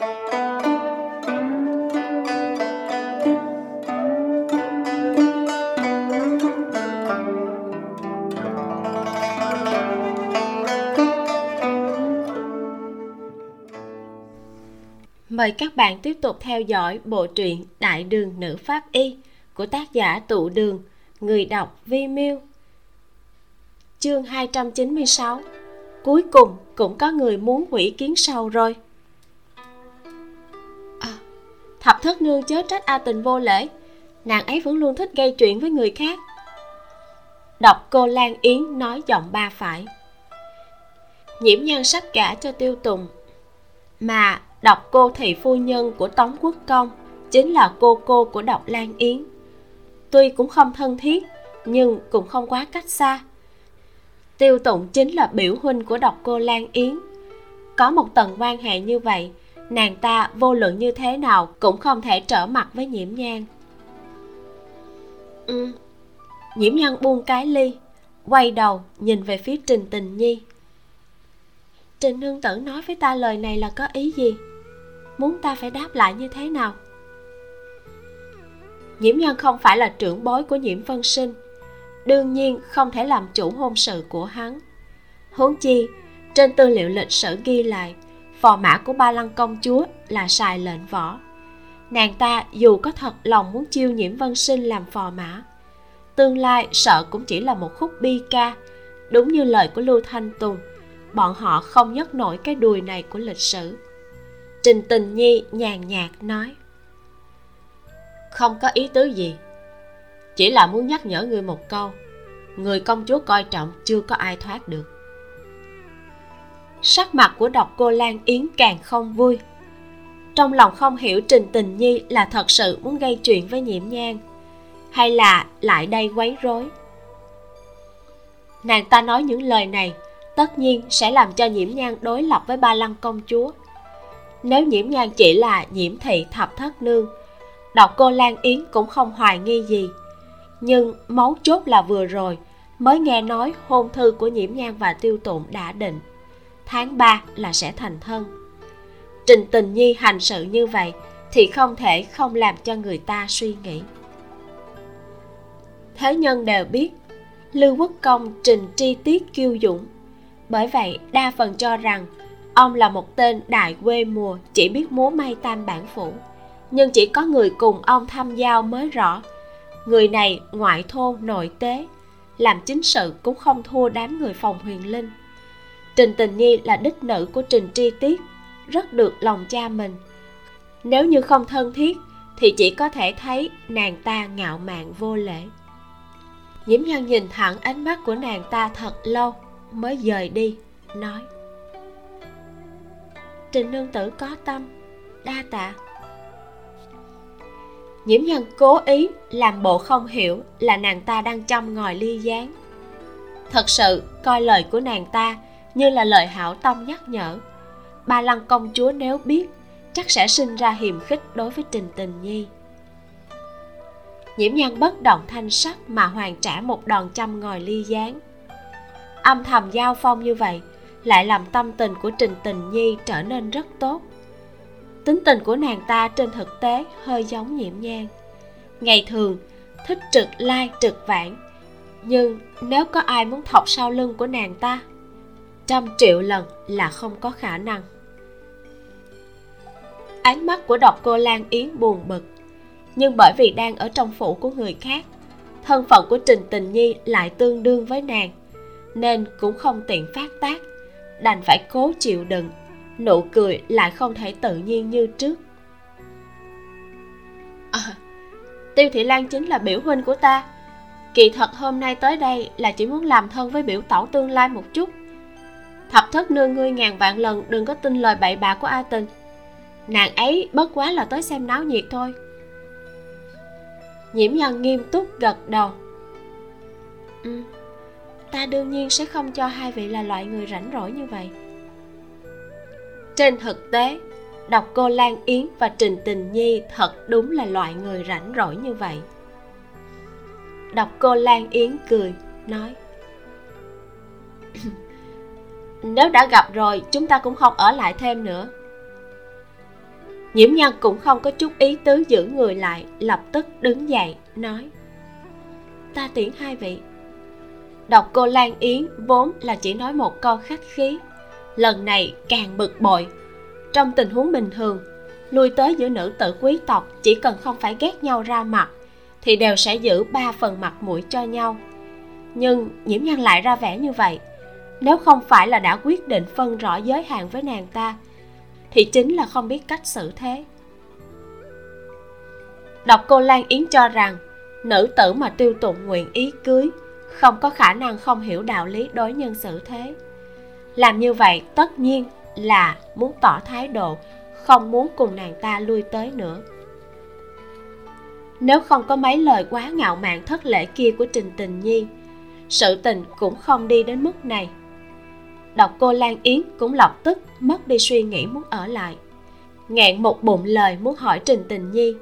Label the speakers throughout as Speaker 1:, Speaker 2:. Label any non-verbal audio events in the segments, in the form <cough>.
Speaker 1: Mời các bạn tiếp tục theo dõi bộ truyện Đại đường nữ pháp y của tác giả Tụ Đường, người đọc Vi Miêu. Chương 296 Cuối cùng cũng có người muốn hủy kiến sâu rồi. Thập thất nương chớ trách A tình vô lễ, nàng ấy vẫn luôn thích gây chuyện với người khác. Đọc cô Lan Yến nói giọng ba phải. Nhiễm nhan sắp cả cho tiêu tùng mà đọc cô thị phu nhân của tống quốc công chính là cô cô của độc lan yến tuy cũng không thân thiết nhưng cũng không quá cách xa tiêu tụng chính là biểu huynh của độc cô lan yến có một tầng quan hệ như vậy nàng ta vô luận như thế nào cũng không thể trở mặt với nhiễm nhan. Ừ. nhiễm nhan buông cái ly quay đầu nhìn về phía trình tình nhi. Trình nương tử nói với ta lời này là có ý gì? Muốn ta phải đáp lại như thế nào? Nhiễm nhân không phải là trưởng bối của nhiễm vân sinh đương nhiên không thể làm chủ hôn sự của hắn. Huống chi trên tư liệu lịch sử ghi lại phò mã của ba lăng công chúa là xài lệnh võ. Nàng ta dù có thật lòng muốn chiêu nhiễm vân sinh làm phò mã, tương lai sợ cũng chỉ là một khúc bi ca. Đúng như lời của lưu thanh tùng, bọn họ không nhấc nổi cái đùi này của lịch sử. Trình tình nhi nhàn nhạt nói, không có ý tứ gì, chỉ là muốn nhắc nhở người một câu, người công chúa coi trọng chưa có ai thoát được sắc mặt của độc cô lan yến càng không vui. Trong lòng không hiểu trình tình nhi là thật sự muốn gây chuyện với nhiễm nhang hay là lại đây quấy rối. Nàng ta nói những lời này, tất nhiên sẽ làm cho nhiễm nhang đối lập với ba lăng công chúa. Nếu nhiễm nhan chỉ là nhiễm thị thập thất nương đọc cô lan yến cũng không hoài nghi gì. Nhưng mấu chốt là vừa rồi mới nghe nói hôn thư của nhiễm nhan và tiêu tụng đã định tháng 3 là sẽ thành thân. Trình tình nhi hành sự như vậy thì không thể không làm cho người ta suy nghĩ. Thế nhân đều biết, lưu quốc công trình tri tiết kiêu dũng. Bởi vậy, đa phần cho rằng ông là một tên đại quê mùa chỉ biết múa may tam bản phủ. Nhưng chỉ có người cùng ông tham giao mới rõ. Người này ngoại thô nội tế, làm chính sự cũng không thua đám người phòng huyền linh trình tình nhi là đích nữ của trình tri tiết, rất được lòng cha mình. Nếu như không thân thiết, thì chỉ có thể thấy nàng ta ngạo mạn vô lễ. Nhiễm nhân nhìn thẳng ánh mắt của nàng ta thật lâu, mới dời đi, nói. Trình nương tử có tâm, đa tạ. Nhiễm nhân cố ý làm bộ không hiểu là nàng ta đang chăm ngòi ly gián. Thật sự, coi lời của nàng ta như là lời hảo tâm nhắc nhở. Ba lăng công chúa nếu biết, chắc sẽ sinh ra hiềm khích đối với trình tình nhi. Nhiễm nhan bất động thanh sắc mà hoàn trả một đòn chăm ngòi ly gián. Âm thầm giao phong như vậy, lại làm tâm tình của trình tình nhi trở nên rất tốt. Tính tình của nàng ta trên thực tế hơi giống nhiễm nhang ngày thường, thích trực lai trực vãng. Nhưng nếu có ai muốn thọc sau lưng của nàng ta trăm triệu lần là không có khả năng. Ánh mắt của độc cô lan yến buồn bực nhưng bởi vì đang ở trong phủ của người khác thân phận của trình tình nhi lại tương đương với nàng nên cũng không tiện phát tác đành phải cố chịu đựng nụ cười lại không thể tự nhiên như trước. À, tiêu thị lan chính là biểu huynh của ta kỳ thật hôm nay tới đây là chỉ muốn làm thân với biểu tẩu tương lai một chút thập thất nương ngươi ngàn vạn lần, đừng có tin lời bậy bạ của a tình nàng ấy bất quá là tới xem náo nhiệt thôi. Nhiễm nhân nghiêm túc gật đầu. Ừ ta đương nhiên sẽ không cho hai vị là loại người rảnh rỗi như vậy. Trên thực tế đọc cô lan yến và trình tình nhi thật đúng là loại người rảnh rỗi như vậy. Đọc cô lan yến cười, nói nếu đã gặp rồi, chúng ta cũng không ở lại thêm nữa. Nhiễm nhân cũng không có chút ý tứ giữ người lại, lập tức đứng dậy, nói. Ta tiễn hai vị. Đọc cô lan yến vốn là chỉ nói một câu khách khí. Lần này càng bực bội. Trong tình huống bình thường, lui tới giữa nữ tử quý tộc chỉ cần không phải ghét nhau ra mặt, thì đều sẽ giữ ba phần mặt mũi cho nhau. Nhưng nhiễm nhan lại ra vẻ như vậy nếu không phải là đã quyết định phân rõ giới hạn với nàng ta, thì chính là không biết cách xử thế. Đọc cô lan yến cho rằng, nữ tử mà tiêu tụng nguyện ý cưới, không có khả năng không hiểu đạo lý đối nhân xử thế. Làm như vậy tất nhiên là muốn tỏ thái độ, không muốn cùng nàng ta lui tới nữa. Nếu không có mấy lời quá ngạo mạn thất lễ kia của trình tình nhi, sự tình cũng không đi đến mức này đọc cô lan yến cũng lập tức mất đi suy nghĩ muốn ở lại. Ngẹn một bụng lời muốn hỏi trình tình nhi.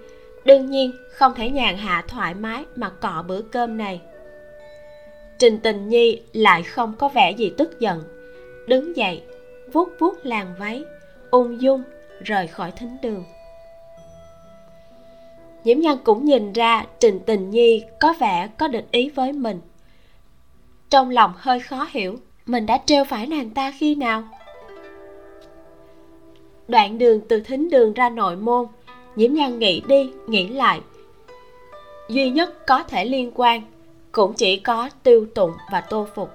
Speaker 1: Đương nhiên, không thể nhàn hạ thoải mái mà cọ bữa cơm này. Trình tình nhi lại không có vẻ gì tức giận. Đứng dậy, vuốt vuốt làn váy, ung dung rời khỏi thính đường. Nhiễm nhân cũng nhìn ra trình tình nhi có vẻ có định ý với mình. Trong lòng hơi khó hiểu mình đã trêu phải nàng ta khi nào? Đoạn đường từ thính đường ra nội môn nhiễm nhan nghĩ đi, nghĩ lại. Duy nhất có thể liên quan cũng chỉ có tiêu tụng và tô phục.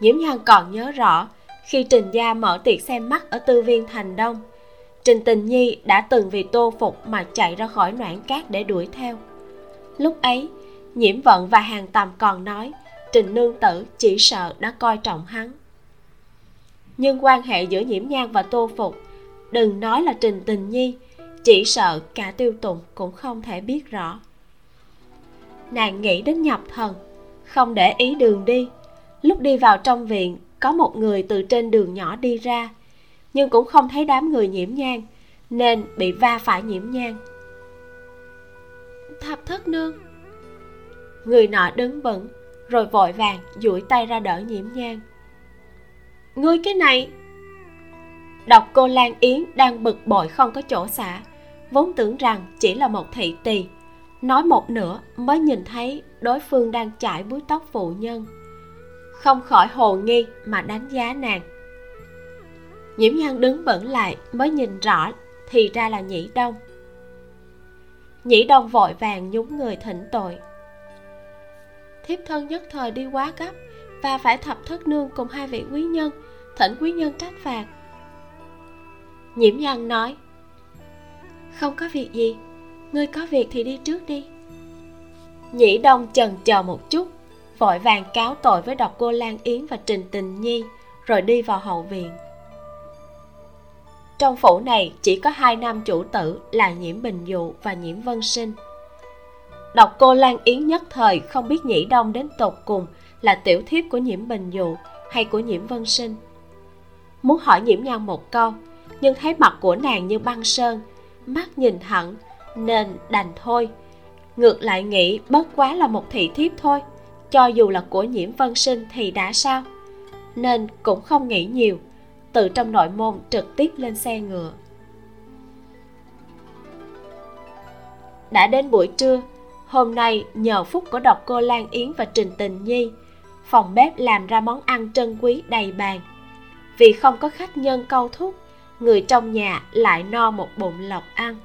Speaker 1: Nhiễm nhan còn nhớ rõ, khi trình gia mở tiệc xem mắt ở tư viên thành đông, trình tình nhi đã từng vì tô phục mà chạy ra khỏi noãn cát để đuổi theo. Lúc ấy, nhiễm vận và hàng tầm còn nói trình nương tử chỉ sợ đã coi trọng hắn. Nhưng quan hệ giữa nhiễm nhan và tô phục đừng nói là trình tình nhi chỉ sợ cả tiêu tụng cũng không thể biết rõ. Nàng nghĩ đến nhập thần không để ý đường đi. Lúc đi vào trong viện có một người từ trên đường nhỏ đi ra nhưng cũng không thấy đám người nhiễm nhang nên bị va phải nhiễm nhang thập thất nương. Người nọ đứng vững rồi vội vàng duỗi tay ra đỡ nhiễm nhang ngươi cái này. Đọc cô lan yến đang bực bội không có chỗ xả, vốn tưởng rằng chỉ là một thị tỳ. Nói một nửa mới nhìn thấy đối phương đang chải búi tóc phụ nhân. Không khỏi hồ nghi mà đánh giá nàng. Nhiễm nhan đứng bẩn lại mới nhìn rõ thì ra là nhĩ đông. Nhĩ đông vội vàng nhúng người thỉnh tội thiếp thân nhất thời đi quá gấp và phải thập thất nương cùng hai vị quý nhân, thỉnh quý nhân trách phạt nhiễm nhân nói, không có việc gì, ngươi có việc thì đi trước đi. Nhĩ đông chần chờ một chút, vội vàng cáo tội với độc cô lan yến và trình tình nhi, rồi đi vào hậu viện. Trong phủ này chỉ có hai nam chủ tử là nhiễm bình dụ và nhiễm vân sinh đọc cô lan yến nhất thời không biết nhĩ đông đến tột cùng là tiểu thiếp của nhiễm bình dụ hay của nhiễm vân sinh. Muốn hỏi nhiễm nhan một câu, nhưng thấy mặt của nàng như băng sơn, mắt nhìn thẳng nên đành thôi. Ngược lại nghĩ bất quá là một thị thiếp thôi, cho dù là của nhiễm vân sinh thì đã sao? Nên cũng không nghĩ nhiều, từ trong nội môn trực tiếp lên xe ngựa. Đã đến buổi trưa hôm nay nhờ phúc của độc cô lan yến và trình tình nhi. Phòng bếp làm ra món ăn trân quý đầy bàn. Vì không có khách nhân câu thúc người trong nhà lại no một bụng lộc ăn.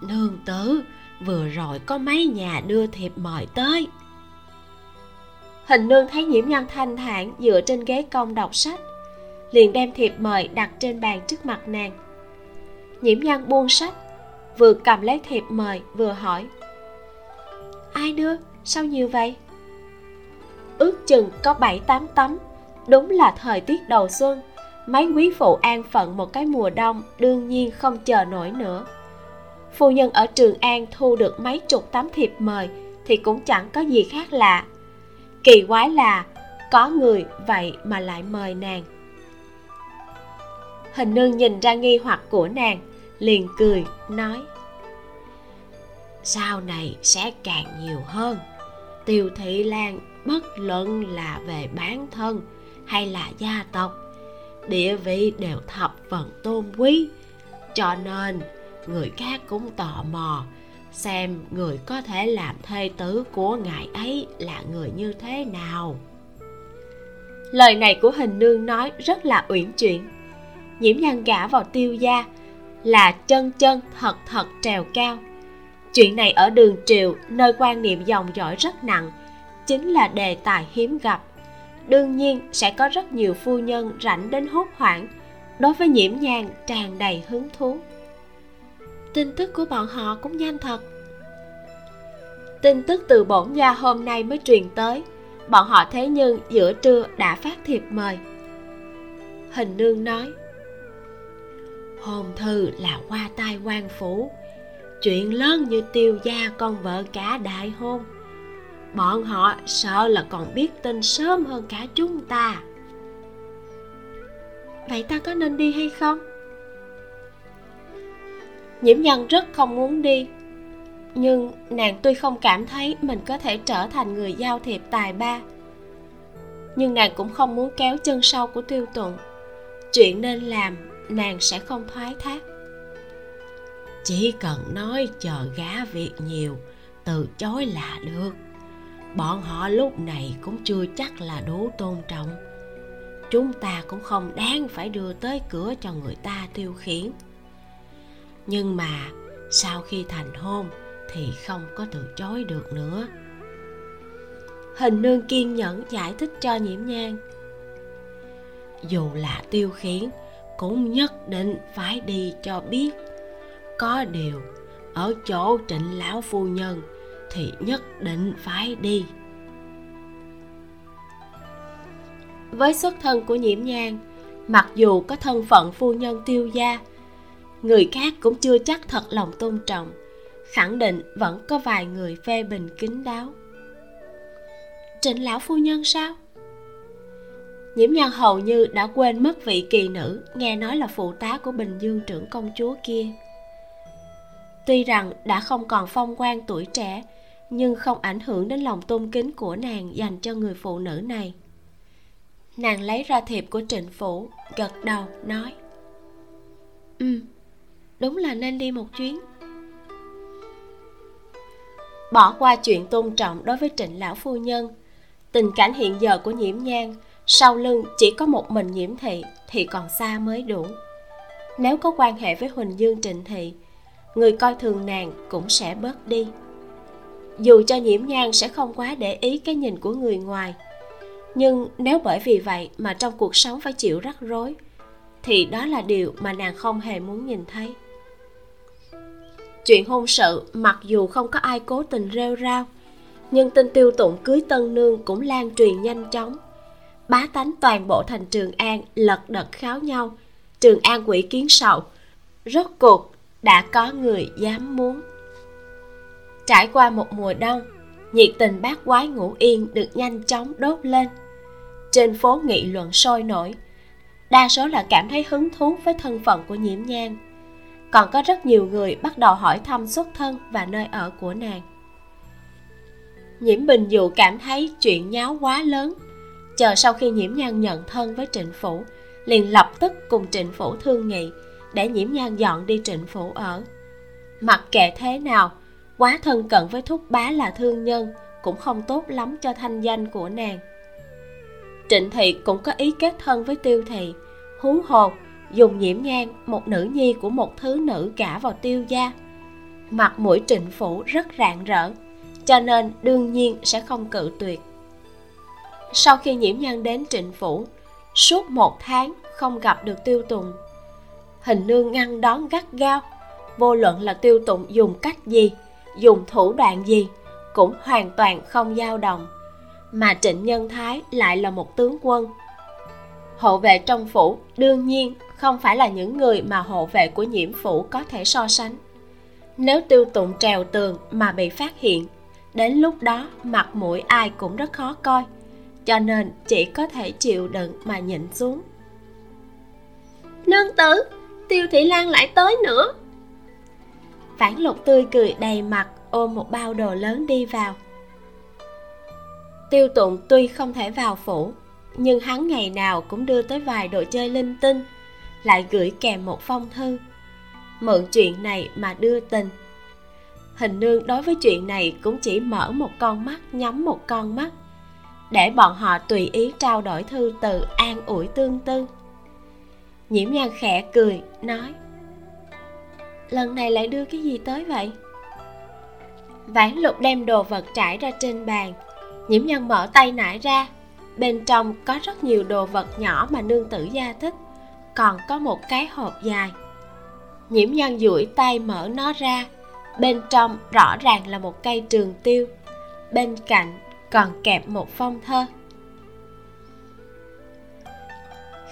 Speaker 1: Nương tử vừa rồi có mấy nhà đưa thiệp mời tới. Hình nương thấy nhiễm nhân thanh thản dựa trên ghế công đọc sách liền đem thiệp mời đặt trên bàn trước mặt nàng. Nhiễm nhân buông sách vừa cầm lấy thiệp mời, vừa hỏi. Ai đưa? Sao nhiều vậy? Ước chừng có bảy, tám tấm. Đúng là thời tiết đầu xuân. Mấy quý phụ an phận một cái mùa đông, đương nhiên không chờ nổi nữa. Phu nhân ở trường an thu được mấy chục tấm thiệp mời, thì cũng chẳng có gì khác lạ. Kỳ quái là, có người vậy mà lại mời nàng. Hình nương nhìn ra nghi hoặc của nàng liền cười, nói, sau này sẽ càng nhiều hơn. Tiêu thị lan bất luận là về bán thân hay là gia tộc, địa vị đều thập phần tôn quý, cho nên người khác cũng tò mò xem người có thể làm thê tử của ngài ấy là người như thế nào. Lời này của hình nương nói rất là uyển chuyển. Nhiễm nhan gả vào tiêu gia là chân chân thật thật trèo cao. Chuyện này ở đường triều, nơi quan niệm dòng dõi rất nặng, chính là đề tài hiếm gặp. Đương nhiên, sẽ có rất nhiều phu nhân rảnh đến hốt hoảng, đối với nhiễm nhang tràn đầy hứng thú. Tin tức của bọn họ cũng nhanh thật. Tin tức từ bổn gia hôm nay mới truyền tới. Bọn họ thế nhưng giữa trưa đã phát thiệp mời. Hình nương nói hồn thư là qua tai quan phủ. Chuyện lớn như tiêu gia con vợ cả đại hôn. Bọn họ sợ là còn biết tin sớm hơn cả chúng ta. Vậy ta có nên đi hay không? Nhiễm nhân rất không muốn đi, nhưng nàng tuy không cảm thấy mình có thể trở thành người giao thiệp tài ba, nhưng nàng cũng không muốn kéo chân sau của tiêu tụng. Chuyện nên làm nàng sẽ không thoái thác. Chỉ cần nói chờ gá việc nhiều, từ chối là được. Bọn họ lúc này cũng chưa chắc là đủ tôn trọng. Chúng ta cũng không đáng phải đưa tới cửa cho người ta tiêu khiển. Nhưng mà sau khi thành hôn thì không có từ chối được nữa. Hình nương kiên nhẫn giải thích cho nhiễm nhang dù là tiêu khiển cũng nhất định phải đi cho biết. Có điều, ở chỗ trịnh lão phu nhân thì nhất định phải đi. Với xuất thân của nhiễm nhang, mặc dù có thân phận phu nhân tiêu gia, người khác cũng chưa chắc thật lòng tôn trọng, khẳng định vẫn có vài người phê bình kín đáo. Trịnh lão phu nhân sao? Nhiễm nhan hầu như đã quên mất vị kỳ nữ, nghe nói là phụ tá của bình dương trưởng công chúa kia. Tuy rằng đã không còn phong quan tuổi trẻ, nhưng không ảnh hưởng đến lòng tôn kính của nàng dành cho người phụ nữ này. Nàng lấy ra thiệp của trịnh phủ, gật đầu, nói ừ đúng là nên đi một chuyến. Bỏ qua chuyện tôn trọng đối với trịnh lão phu nhân, tình cảnh hiện giờ của nhiễm nhang sau lưng chỉ có một mình nhiễm thị thì còn xa mới đủ. Nếu có quan hệ với huỳnh dương trịnh thị, người coi thường nàng cũng sẽ bớt đi. Dù cho nhiễm nhang sẽ không quá để ý cái nhìn của người ngoài, nhưng nếu bởi vì vậy mà trong cuộc sống phải chịu rắc rối, thì đó là điều mà nàng không hề muốn nhìn thấy. Chuyện hôn sự mặc dù không có ai cố tình rêu rao, nhưng tin tiêu tụng cưới tân nương cũng lan truyền nhanh chóng bá tánh toàn bộ thành trường an lật đật kháo nhau. Trường an quỷ kiến sầu, rốt cuộc đã có người dám muốn. Trải qua một mùa đông, nhiệt tình bác quái ngủ yên được nhanh chóng đốt lên. Trên phố nghị luận sôi nổi, đa số là cảm thấy hứng thú với thân phận của nhiễm nhan. Còn có rất nhiều người bắt đầu hỏi thăm xuất thân và nơi ở của nàng. Nhiễm bình dụ cảm thấy chuyện nháo quá lớn chờ sau khi nhiễm nhan nhận thân với trịnh phủ, liền lập tức cùng trịnh phủ thương nghị để nhiễm nhan dọn đi trịnh phủ ở. Mặc kệ thế nào, quá thân cận với thúc bá là thương nhân cũng không tốt lắm cho thanh danh của nàng. Trịnh thị cũng có ý kết thân với tiêu thị, hú hồ dùng nhiễm nhan, một nữ nhi của một thứ nữ cả vào tiêu gia. Mặt mũi trịnh phủ rất rạng rỡ, cho nên đương nhiên sẽ không cự tuyệt sau khi nhiễm nhan đến trịnh phủ, suốt một tháng không gặp được tiêu tùng. Hình nương ngăn đón gắt gao, vô luận là tiêu tụng dùng cách gì, dùng thủ đoạn gì, cũng hoàn toàn không dao động. Mà trịnh nhân thái lại là một tướng quân. Hộ vệ trong phủ đương nhiên không phải là những người mà hộ vệ của nhiễm phủ có thể so sánh. Nếu tiêu tụng trèo tường mà bị phát hiện, đến lúc đó mặt mũi ai cũng rất khó coi cho nên chỉ có thể chịu đựng mà nhịn xuống. Nương tử, tiêu thị lan lại tới nữa. Phản lục tươi cười đầy mặt, ôm một bao đồ lớn đi vào. Tiêu tụng tuy không thể vào phủ, nhưng hắn ngày nào cũng đưa tới vài đồ chơi linh tinh, lại gửi kèm một phong thư. Mượn chuyện này mà đưa tình. Hình nương đối với chuyện này cũng chỉ mở một con mắt, nhắm một con mắt để bọn họ tùy ý trao đổi thư từ an ủi tương tư. Nhiễm nhan khẽ cười, nói, lần này lại đưa cái gì tới vậy? Vãn lục đem đồ vật trải ra trên bàn. Nhiễm nhân mở tay nải ra. Bên trong có rất nhiều đồ vật nhỏ mà nương tử gia thích, còn có một cái hộp dài. Nhiễm nhân duỗi tay mở nó ra. Bên trong rõ ràng là một cây trường tiêu. Bên cạnh còn kẹp một phong thơ.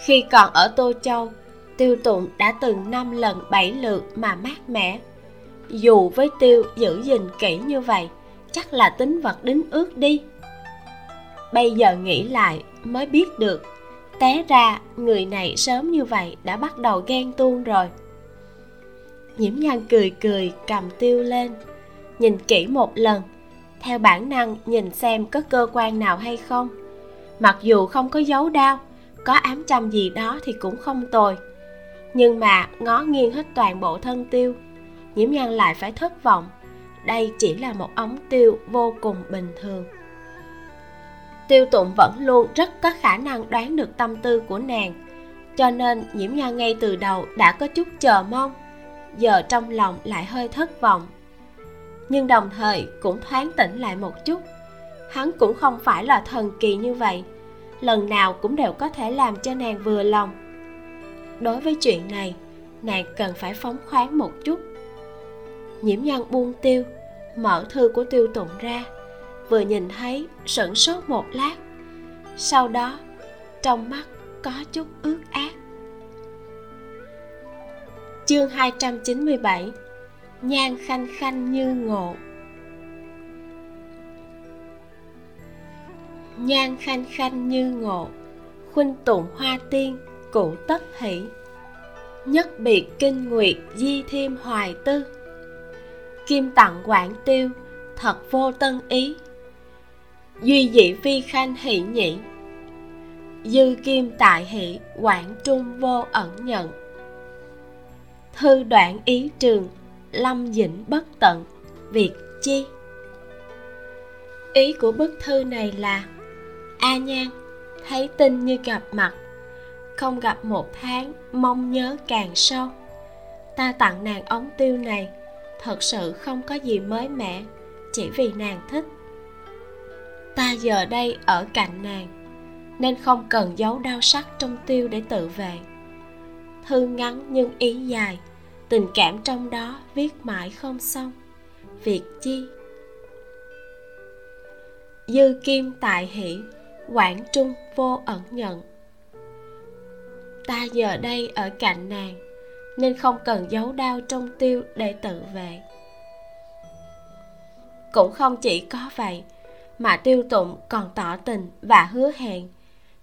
Speaker 1: Khi còn ở tô châu, tiêu tụng đã từng năm lần bảy lượt mà mát mẻ. Dù với tiêu giữ gìn kỹ như vậy, chắc là tính vật đính ước đi. Bây giờ nghĩ lại mới biết được, té ra người này sớm như vậy đã bắt đầu ghen tuông rồi. Nhiễm nhan cười cười cầm tiêu lên, nhìn kỹ một lần theo bản năng nhìn xem có cơ quan nào hay không. Mặc dù không có dấu đau, có ám châm gì đó thì cũng không tồi. Nhưng mà ngó nghiêng hết toàn bộ thân tiêu nhiễm nhan lại phải thất vọng. Đây chỉ là một ống tiêu vô cùng bình thường. Tiêu tụng vẫn luôn rất có khả năng đoán được tâm tư của nàng cho nên nhiễm nhan ngay từ đầu đã có chút chờ mong. Giờ trong lòng lại hơi thất vọng nhưng đồng thời cũng thoáng tỉnh lại một chút. Hắn cũng không phải là thần kỳ như vậy. Lần nào cũng đều có thể làm cho nàng vừa lòng. Đối với chuyện này, nàng cần phải phóng khoáng một chút. Nhiễm nhân buông tiêu, mở thư của tiêu tụng ra, vừa nhìn thấy, sửng sốt một lát. Sau đó, trong mắt có chút ướt át. Chương 297 nhan khanh khanh như ngộ. Nhan khanh khanh như ngộ, khuynh tụng hoa tiên, cụ tất hỷ. Nhất biệt kinh nguyệt, di thêm hoài tư. Kim tặng quảng tiêu, thật vô tân ý. Duy dị phi khanh hỷ nhị. Dư kim tại hỷ, quảng trung vô ẩn nhận. Thư đoạn ý trường lâm dĩnh bất tận, việc chi? Ý của bức thư này là, a nhan, thấy tin như gặp mặt, không gặp một tháng, mong nhớ càng sâu. Ta tặng nàng ống tiêu này, thật sự không có gì mới mẻ, chỉ vì nàng thích. Ta giờ đây ở cạnh nàng, nên không cần giấu đau sắc trong tiêu để tự vệ. Thư ngắn nhưng ý dài tình cảm trong đó viết mãi không xong. Việc chi? Dư kim tại hỷ, quảng trung vô ẩn nhận. Ta giờ đây ở cạnh nàng, nên không cần giấu đau trong tiêu để tự vệ. Cũng không chỉ có vậy, mà tiêu tụng còn tỏ tình và hứa hẹn.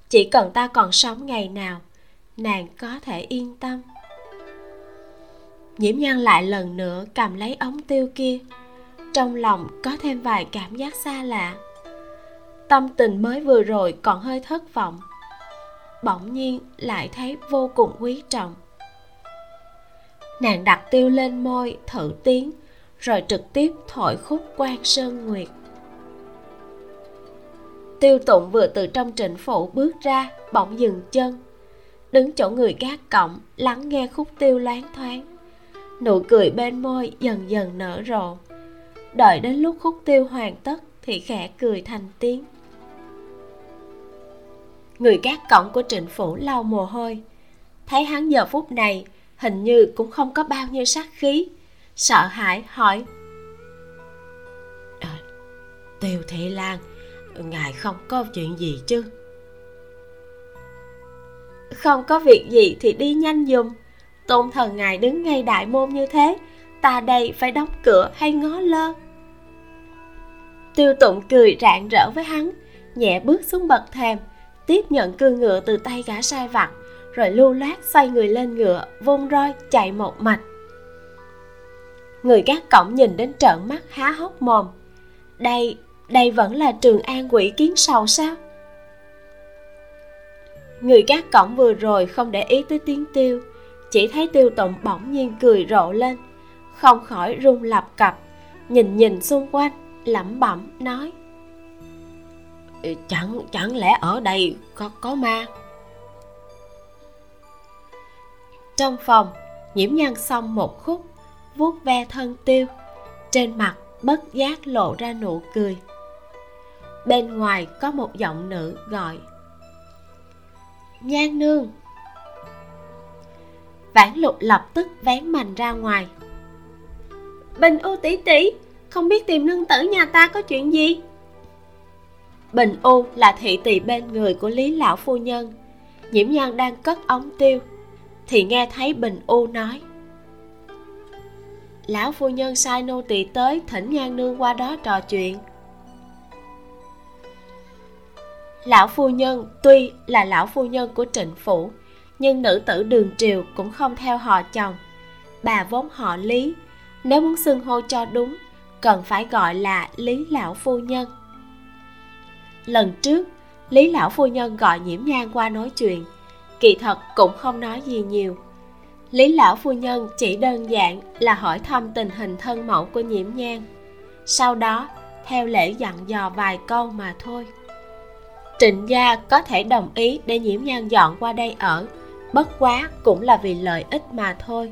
Speaker 1: Chỉ cần ta còn sống ngày nào, nàng có thể yên tâm nhiễm nhan lại lần nữa cầm lấy ống tiêu kia. Trong lòng có thêm vài cảm giác xa lạ. Tâm tình mới vừa rồi còn hơi thất vọng. Bỗng nhiên lại thấy vô cùng quý trọng. Nàng đặt tiêu lên môi, thử tiếng, rồi trực tiếp thổi khúc quan sơn nguyệt. Tiêu tụng vừa từ trong trịnh phủ bước ra, bỗng dừng chân. Đứng chỗ người gác cổng, lắng nghe khúc tiêu loáng thoáng nụ cười bên môi dần dần nở rộ. Đợi đến lúc khúc tiêu hoàn tất thì khẽ cười thành tiếng. Người gác cổng của trịnh phủ lau mồ hôi. Thấy hắn giờ phút này hình như cũng không có bao nhiêu sát khí. Sợ hãi hỏi. À, tiêu thị lan ngài không có chuyện gì chứ? Không có việc gì thì đi nhanh dùm tôn thần ngài đứng ngay đại môn như thế, ta đây phải đóng cửa hay ngó lơ? Tiêu tụng cười rạng rỡ với hắn, nhẹ bước xuống bậc thềm, tiếp nhận cương ngựa từ tay gã sai vặt, rồi lưu loát xoay người lên ngựa, vung roi chạy một mạch. Người gác cổng nhìn đến trợn mắt há hốc mồm. Đây đây vẫn là trường an quỷ kiến sầu sao? Người gác cổng vừa rồi không để ý tới tiếng tiêu chỉ thấy tiêu tụng bỗng nhiên cười rộ lên không khỏi run lập cập nhìn nhìn xung quanh lẩm bẩm nói. Chẳng chẳng lẽ ở đây có có ma? Trong phòng nhiễm nhan xong một khúc vuốt ve thân tiêu trên mặt bất giác lộ ra nụ cười. Bên ngoài có một giọng nữ gọi nhan nương vãn lục lập tức vén mành ra ngoài. Bình u tỷ tỷ không biết tìm nương tử nhà ta có chuyện gì? Bình u là thị tỳ bên người của lý lão phu nhân. Nhiễm nhan đang cất ống tiêu thì nghe thấy bình u nói. Lão phu nhân sai nô tỳ tới thỉnh nhan nương qua đó trò chuyện. Lão phu nhân tuy là lão phu nhân của trịnh phủ nhưng nữ tử đường triều cũng không theo họ chồng. Bà vốn họ lý, nếu muốn xưng hô cho đúng, cần phải gọi là lý lão phu nhân. Lần trước, lý lão phu nhân gọi nhiễm nhan qua nói chuyện, kỳ thật cũng không nói gì nhiều. Lý lão phu nhân chỉ đơn giản là hỏi thăm tình hình thân mẫu của nhiễm nhan, sau đó theo lễ dặn dò vài câu mà thôi. Trịnh gia có thể đồng ý để nhiễm nhan dọn qua đây ở bất quá cũng là vì lợi ích mà thôi.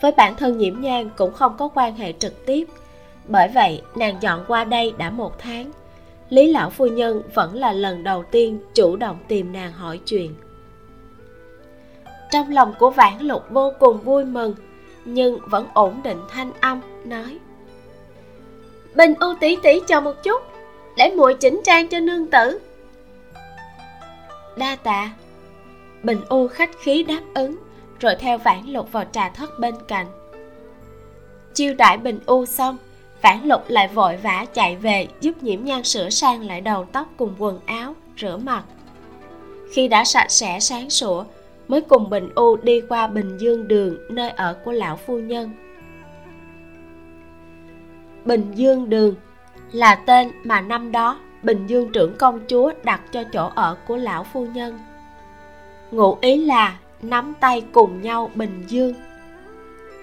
Speaker 1: Với bản thân nhiễm nhan cũng không có quan hệ trực tiếp. Bởi vậy, nàng dọn qua đây đã một tháng. Lý lão phu nhân vẫn là lần đầu tiên chủ động tìm nàng hỏi chuyện. Trong lòng của vãn lục vô cùng vui mừng, nhưng vẫn ổn định thanh âm, nói. Bình ưu tỷ tỷ chờ một chút, để muội chỉnh trang cho nương tử. Đa tạ bình u khách khí đáp ứng, rồi theo vãn lục vào trà thất bên cạnh. Chiêu đãi bình u xong, vãn lục lại vội vã chạy về giúp nhiễm nhan sửa sang lại đầu tóc cùng quần áo, rửa mặt. Khi đã sạch sẽ sáng sủa, mới cùng bình u đi qua bình dương đường, nơi ở của lão phu nhân. Bình dương đường là tên mà năm đó bình dương trưởng công chúa đặt cho chỗ ở của lão phu nhân ngụ ý là nắm tay cùng nhau bình dương.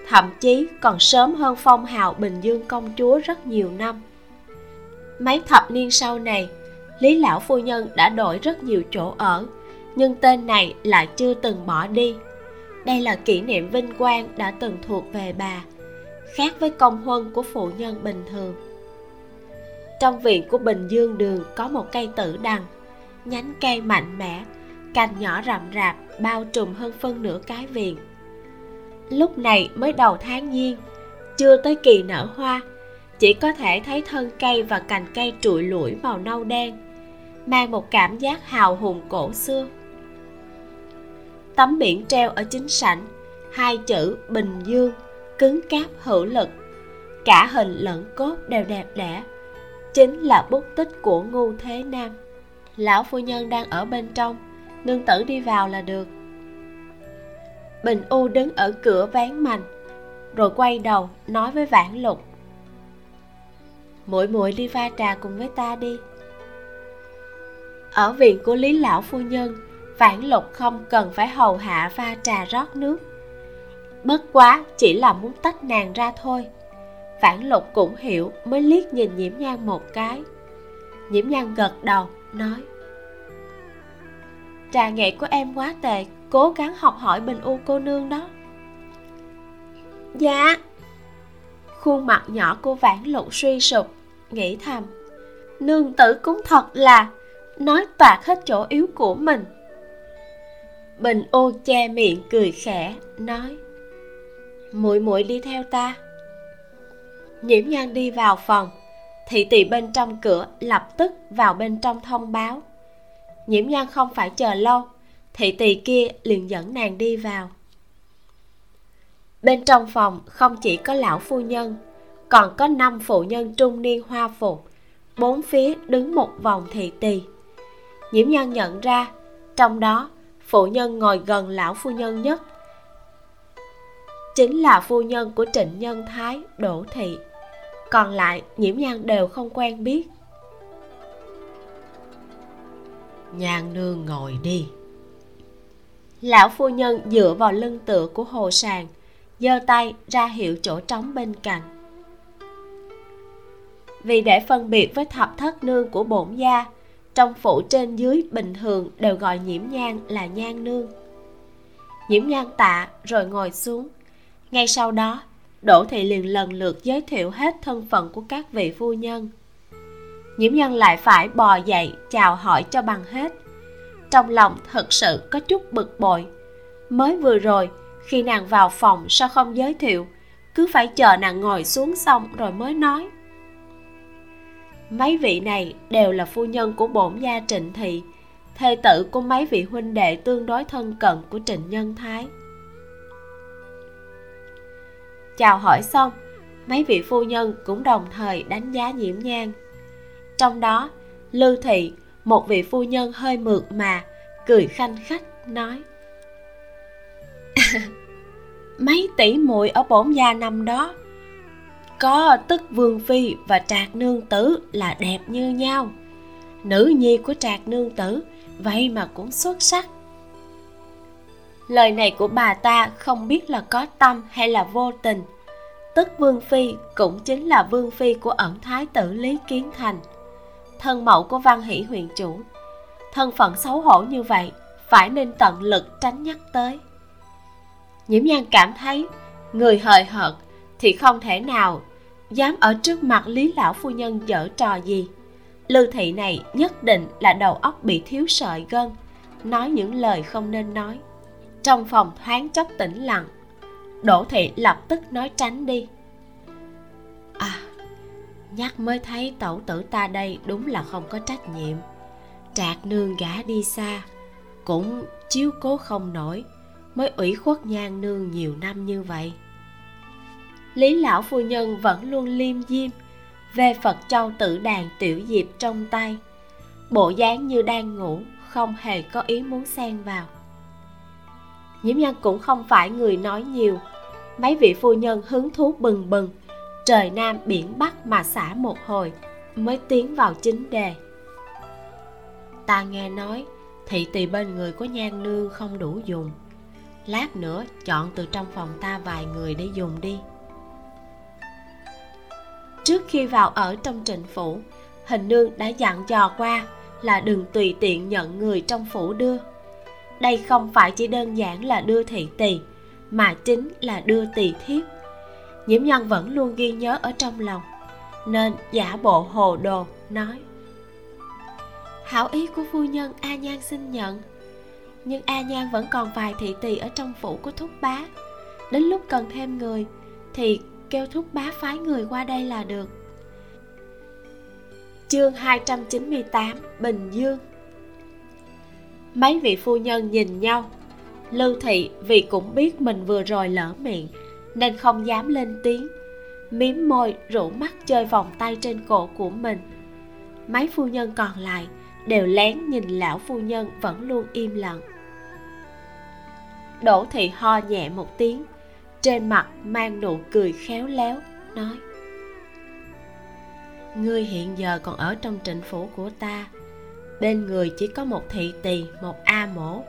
Speaker 1: Thậm chí còn sớm hơn phong hào bình dương công chúa rất nhiều năm. Mấy thập niên sau này, lý lão phu nhân đã đổi rất nhiều chỗ ở, nhưng tên này lại chưa từng bỏ đi. Đây là kỷ niệm vinh quang đã từng thuộc về bà, khác với công huân của phụ nhân bình thường. Trong viện của bình dương đường có một cây tử đằng, nhánh cây mạnh mẽ cành nhỏ rậm rạp, bao trùm hơn phân nửa cái viền. Lúc này mới đầu tháng giêng, chưa tới kỳ nở hoa, chỉ có thể thấy thân cây và cành cây trụi lủi màu nâu đen, mang một cảm giác hào hùng cổ xưa. Tấm biển treo ở chính sảnh, hai chữ bình dương cứng cáp hữu lực, cả hình lẫn cốt đều đẹp đẽ, chính là bút tích của ngu thế nam. Lão phu nhân đang ở bên trong nương tử đi vào là được. Bình u đứng ở cửa ván mành, rồi quay đầu nói với vãn lục. Muội muội đi pha trà cùng với ta đi. Ở viện của lý lão phu nhân, vãn lục không cần phải hầu hạ pha trà rót nước. Bất quá chỉ là muốn tách nàng ra thôi. Vãn lục cũng hiểu mới liếc nhìn nhiễm nhan một cái. Nhiễm nhan gật đầu, nói trà nghệ của em quá tệ cố gắng học hỏi bình u cô nương đó. Dạ. Khuôn mặt nhỏ của vãn lục suy sụp nghĩ thầm. Nương tử cũng thật là nói toạc hết chỗ yếu của mình. Bình ô che miệng cười khẽ nói muội muội đi theo ta. Nhiễm nhan đi vào phòng thị tỳ bên trong cửa lập tức vào bên trong thông báo nhiễm nhan không phải chờ lâu. Thị tỳ kia liền dẫn nàng đi vào. Bên trong phòng không chỉ có lão phu nhân, còn có năm phụ nhân trung niên hoa phục, bốn phía đứng một vòng thị tỳ. Nhiễm nhan nhận ra, trong đó phụ nhân ngồi gần lão phu nhân nhất chính là phu nhân của trịnh nhân thái đỗ thị. Còn lại, nhiễm nhan đều không quen biết.
Speaker 2: Nhan nương ngồi đi.
Speaker 1: Lão phu nhân dựa vào lưng tựa của hồ sàng, giơ tay ra hiệu chỗ trống bên cạnh. Vì để phân biệt với thập thất nương của bổn gia, trong phủ trên dưới bình thường đều gọi nhiễm nhang là nhan nương nhiễm nhang tạ rồi ngồi xuống. Ngay sau đó, đỗ thị liền lần lượt giới thiệu hết thân phận của các vị phu nhân nhiễm nhân lại phải bò dậy chào hỏi cho bằng hết. Trong lòng thật sự có chút bực bội. Mới vừa rồi, khi nàng vào phòng sao không giới thiệu, cứ phải chờ nàng ngồi xuống xong rồi mới nói. Mấy vị này đều là phu nhân của bổn gia trịnh thị, thê tử của mấy vị huynh đệ tương đối thân cận của trịnh nhân thái. Chào hỏi xong, mấy vị phu nhân cũng đồng thời đánh giá nhiễm nhang trong đó, lưu thị, một vị phu nhân hơi mượt mà, cười khanh khách, nói. <laughs> Mấy tỷ muội ở bổn gia năm đó, có tức vương phi và trạc nương tử là đẹp như nhau. Nữ nhi của trạc nương tử vậy mà cũng xuất sắc. Lời này của bà ta không biết là có tâm hay là vô tình. Tức vương phi cũng chính là vương phi của ẩn thái tử lý kiến thành thân mẫu của văn hỷ huyện chủ. Thân phận xấu hổ như vậy, phải nên tận lực tránh nhắc tới. Nhiễm nhan cảm thấy, người hời hợt thì không thể nào dám ở trước mặt lý lão phu nhân dở trò gì. Lưu thị này nhất định là đầu óc bị thiếu sợi gân, nói những lời không nên nói. Trong phòng thoáng chốc tĩnh lặng, đỗ thị lập tức nói tránh đi. À nhắc mới thấy tẩu tử ta đây đúng là không có trách nhiệm. Trạc nương gả đi xa, cũng chiếu cố không nổi, mới ủy khuất nhan nương nhiều năm như vậy. Lý lão phu nhân vẫn luôn liêm diêm về phật châu tử đàn tiểu diệp trong tay. Bộ dáng như đang ngủ, không hề có ý muốn xen vào. Nhiễm nhân cũng không phải người nói nhiều. Mấy vị phu nhân hứng thú bừng bừng trời nam biển bắc mà xả một hồi, mới tiến vào chính đề. Ta nghe nói, thị tỳ bên người có nhan nương không đủ dùng. Lát nữa, chọn từ trong phòng ta vài người để dùng đi. Trước khi vào ở trong trịnh phủ, hình nương đã dặn dò qua là đừng tùy tiện nhận người trong phủ đưa. Đây không phải chỉ đơn giản là đưa thị tỳ, mà chính là đưa tỳ thiếp nhiễm nhân vẫn luôn ghi nhớ ở trong lòng, nên giả bộ hồ đồ, nói, hảo ý của phu nhân a nhan xin nhận, nhưng a nhan vẫn còn vài thị tỳ ở trong phủ của thúc bá. Đến lúc cần thêm người, thì kêu thúc bá phái người qua đây là được. Chương 298 Bình Dương. Mấy vị phu nhân nhìn nhau, Lưu thị vì cũng biết mình vừa rồi lỡ miệng nên không dám lên tiếng. Mím môi rủ mắt chơi vòng tay trên cổ của mình. Mấy phu nhân còn lại Đều lén nhìn lão phu nhân vẫn luôn im lặng. Đỗ thị ho nhẹ một tiếng Trên mặt mang nụ cười khéo léo Nói Ngươi hiện giờ còn ở trong trịnh phủ của ta. Bên người chỉ có một thị tỳ, một A mổ.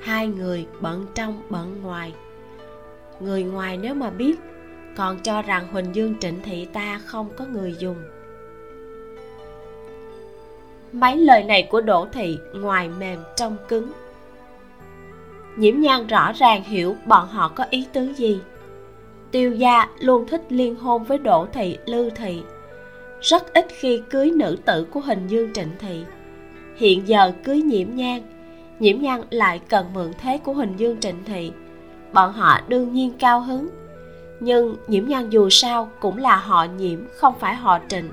Speaker 1: Hai người bận trong bận ngoài. Người ngoài nếu mà biết Còn cho rằng Huỳnh Dương trịnh thị ta không có người dùng. Mấy lời này của Đỗ Thị ngoài mềm trong cứng. Nhiễm nhan rõ ràng hiểu bọn họ có ý tứ gì. Tiêu gia luôn thích liên hôn với Đỗ Thị, Lư Thị. Rất ít khi cưới nữ tử của hình dương trịnh thị. Hiện giờ cưới nhiễm nhan Nhiễm nhan lại cần mượn thế của hình dương trịnh thị. Bọn họ đương nhiên cao hứng. Nhưng nhiễm nhan dù sao cũng là họ nhiễm, không phải họ trịnh.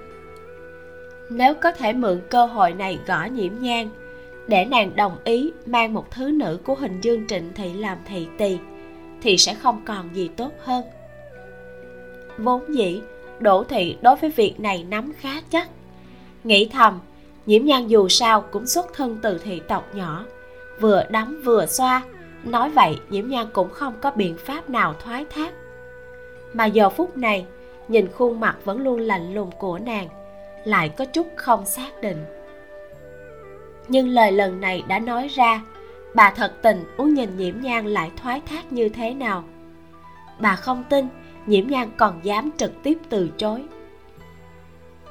Speaker 1: Nếu có thể mượn cơ hội này gõ nhiễm nhan, để nàng đồng ý mang một thứ nữ của hình dương trịnh thị làm thị tỳ, thì sẽ không còn gì tốt hơn. Vốn dĩ, đỗ thị đối với việc này nắm khá chắc. Nghĩ thầm, nhiễm nhan dù sao cũng xuất thân từ thị tộc nhỏ, vừa đắm vừa xoa nói vậy nhiễm nhan cũng không có biện pháp nào thoái thác. Mà giờ phút này, nhìn khuôn mặt vẫn luôn lạnh lùng của nàng, lại có chút không xác định. Nhưng lời lần này đã nói ra, bà thật tình muốn nhìn nhiễm nhan lại thoái thác như thế nào. Bà không tin nhiễm nhan còn dám trực tiếp từ chối.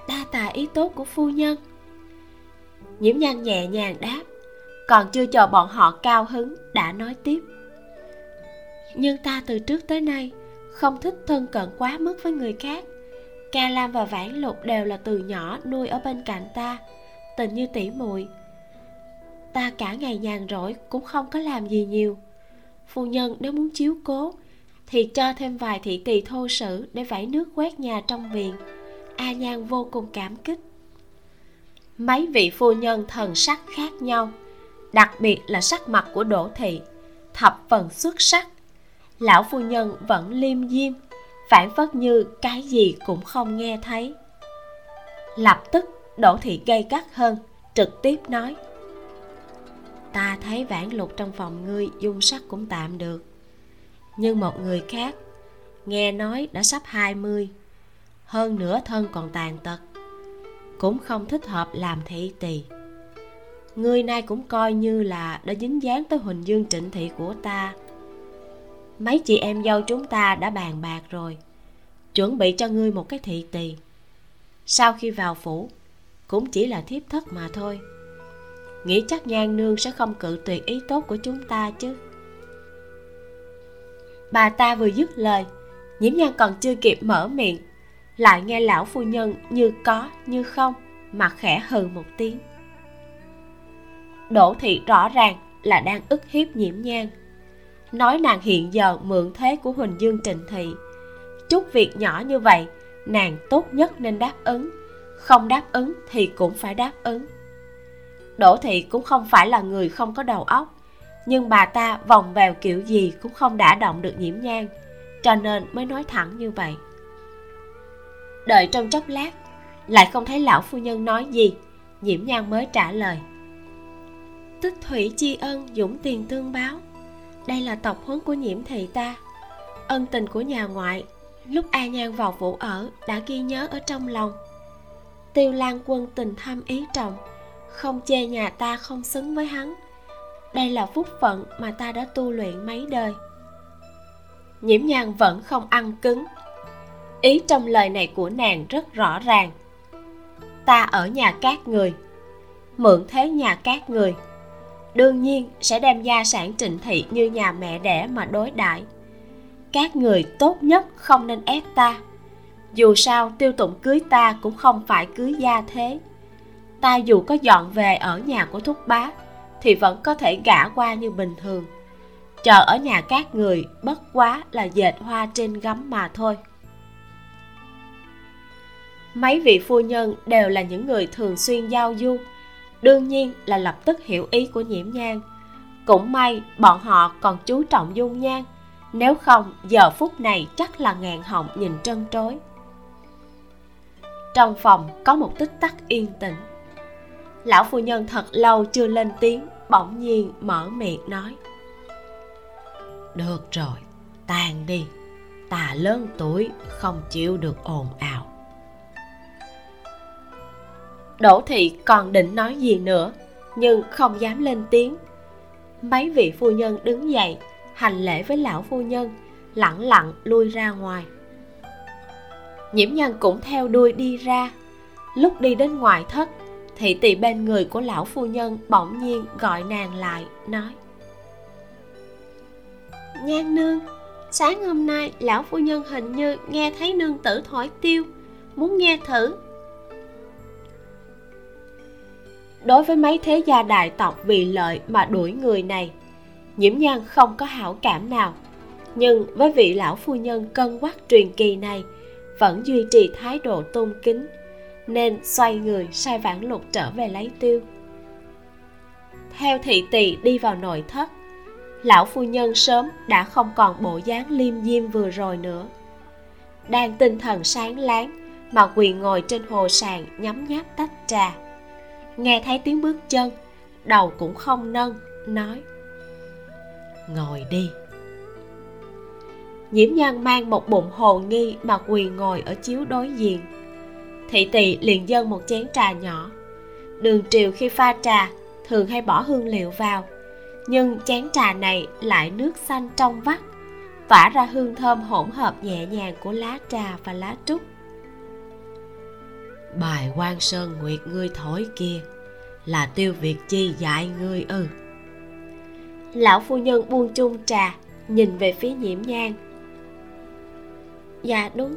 Speaker 1: Đa tạ ý tốt của phu nhân. Nhiễm nhan nhẹ nhàng đáp còn chưa chờ bọn họ cao hứng, đã nói tiếp. Nhưng ta từ trước tới nay không thích thân cận quá mức với người khác. Ca lam và vãn lục đều là từ nhỏ nuôi ở bên cạnh ta, tình như tỉ muội. Ta cả ngày nhàn rỗi cũng không có làm gì nhiều. Phu nhân nếu muốn chiếu cố thì cho thêm vài thị tỳ thô sử để vải nước quét nhà trong viện a nhan vô cùng cảm kích. Mấy vị phu nhân thần sắc khác nhau đặc biệt là sắc mặt của đỗ thị, thập phần xuất sắc. Lão phu nhân vẫn liêm diêm, phản phất như cái gì cũng không nghe thấy. Lập tức, đỗ thị gây gắt hơn, trực tiếp nói, ta thấy vãn lục trong phòng ngươi dung sắc cũng tạm được. Nhưng một người khác, nghe nói đã sắp hai mươi, hơn nữa thân còn tàn tật, cũng không thích hợp làm thị tỳ ngươi nay cũng coi như là đã dính dáng tới huỳnh dương trịnh thị của ta. Mấy chị em dâu chúng ta đã bàn bạc rồi. Chuẩn bị cho ngươi một cái thị tỳ. Sau khi vào phủ, cũng chỉ là thiếp thất mà thôi. Nghĩ chắc nhan nương sẽ không cự tuyệt ý tốt của chúng ta chứ. Bà ta vừa dứt lời, nhiễm nhan còn chưa kịp mở miệng, lại nghe lão phu nhân như có như không mà khẽ hừ một tiếng đỗ thị rõ ràng là đang ức hiếp nhiễm nhan. Nói nàng hiện giờ mượn thế của huỳnh dương trịnh thị. Chút việc nhỏ như vậy nàng tốt nhất nên đáp ứng. Không đáp ứng thì cũng phải đáp ứng. Đỗ thị cũng không phải là người không có đầu óc nhưng bà ta vòng vèo kiểu gì cũng không đả động được nhiễm Nhan, cho nên mới nói thẳng như vậy. Đợi trong chốc lát lại không thấy lão phu nhân nói gì nhiễm Nhan mới trả lời tích thủy chi ân, dũng tiền tương báo. Đây là tộc huấn của nhiễm thị ta. Ân tình của nhà ngoại, lúc a nhan vào vũ ở, đã ghi nhớ ở trong lòng. Tiêu lan quân tình thâm ý trọng, không chê nhà ta không xứng với hắn. Đây là phúc phận mà ta đã tu luyện mấy đời. Nhiễm nhan vẫn không ăn cứng. Ý trong lời này của nàng rất rõ ràng. Ta ở nhà các người, mượn thế nhà các người đương nhiên sẽ đem gia sản trịnh thị như nhà mẹ đẻ mà đối đãi. Các người tốt nhất không nên ép ta. Dù sao tiêu tụng cưới ta cũng không phải cưới gia thế. Ta dù có dọn về ở nhà của thúc bá thì vẫn có thể gả qua như bình thường. Chờ ở nhà các người, bất quá là dệt hoa trên gấm mà thôi. Mấy vị phu nhân đều là những người thường xuyên giao du đương nhiên là lập tức hiểu ý của nhiễm nhang cũng may, bọn họ còn chú trọng dung nhan, nếu không, giờ phút này chắc là ngàn họng nhìn trân trối. Trong phòng có một tích tắc yên tĩnh. Lão phu nhân thật lâu chưa lên tiếng, bỗng nhiên mở miệng nói. Được rồi, tàn đi ta lớn tuổi không chịu được ồn ào đỗ thị còn định nói gì nữa, nhưng không dám lên tiếng. Mấy vị phu nhân đứng dậy, hành lễ với lão phu nhân lẳng lặng lui ra ngoài. Nhiễm nhân cũng theo đuôi đi ra. Lúc đi đến ngoài thất, thị tỳ bên người của lão phu nhân bỗng nhiên gọi nàng lại, nói, nhan nương, sáng hôm nay lão phu nhân hình như nghe thấy nương tử thổi tiêu, muốn nghe thử. Đối với mấy thế gia đại tộc vì lợi mà đuổi người này. Nhiễm nhan không có hảo cảm nào. Nhưng với vị lão phu nhân cân quắc truyền kỳ này, vẫn duy trì thái độ tôn kính, nên xoay người sai vãn lục trở về lấy tiêu. Theo thị tỳ đi vào nội thất, lão phu nhân sớm đã không còn bộ dáng liêm diêm vừa rồi nữa. Đang tinh thần sáng láng mà quỳ ngồi trên hồ sàn nhấm nháp tách trà nghe thấy tiếng bước chân, đầu cũng không nâng, nói, ngồi đi. Nhiễm nhan mang một bụng hồ nghi mà quỳ ngồi ở chiếu đối diện. Thị tỳ liền dâng một chén trà nhỏ. Đường triều khi pha trà, thường hay bỏ hương liệu vào. Nhưng chén trà này lại nước xanh trong vắt tỏa ra hương thơm hỗn hợp nhẹ nhàng của lá trà và lá trúc
Speaker 2: bài quan sơn nguyệt ngươi thổi kia là tiêu việt chi dạy ngươi ư.
Speaker 1: Lão phu nhân buông chung trà nhìn về phía nhiễm nhang dạ đúng.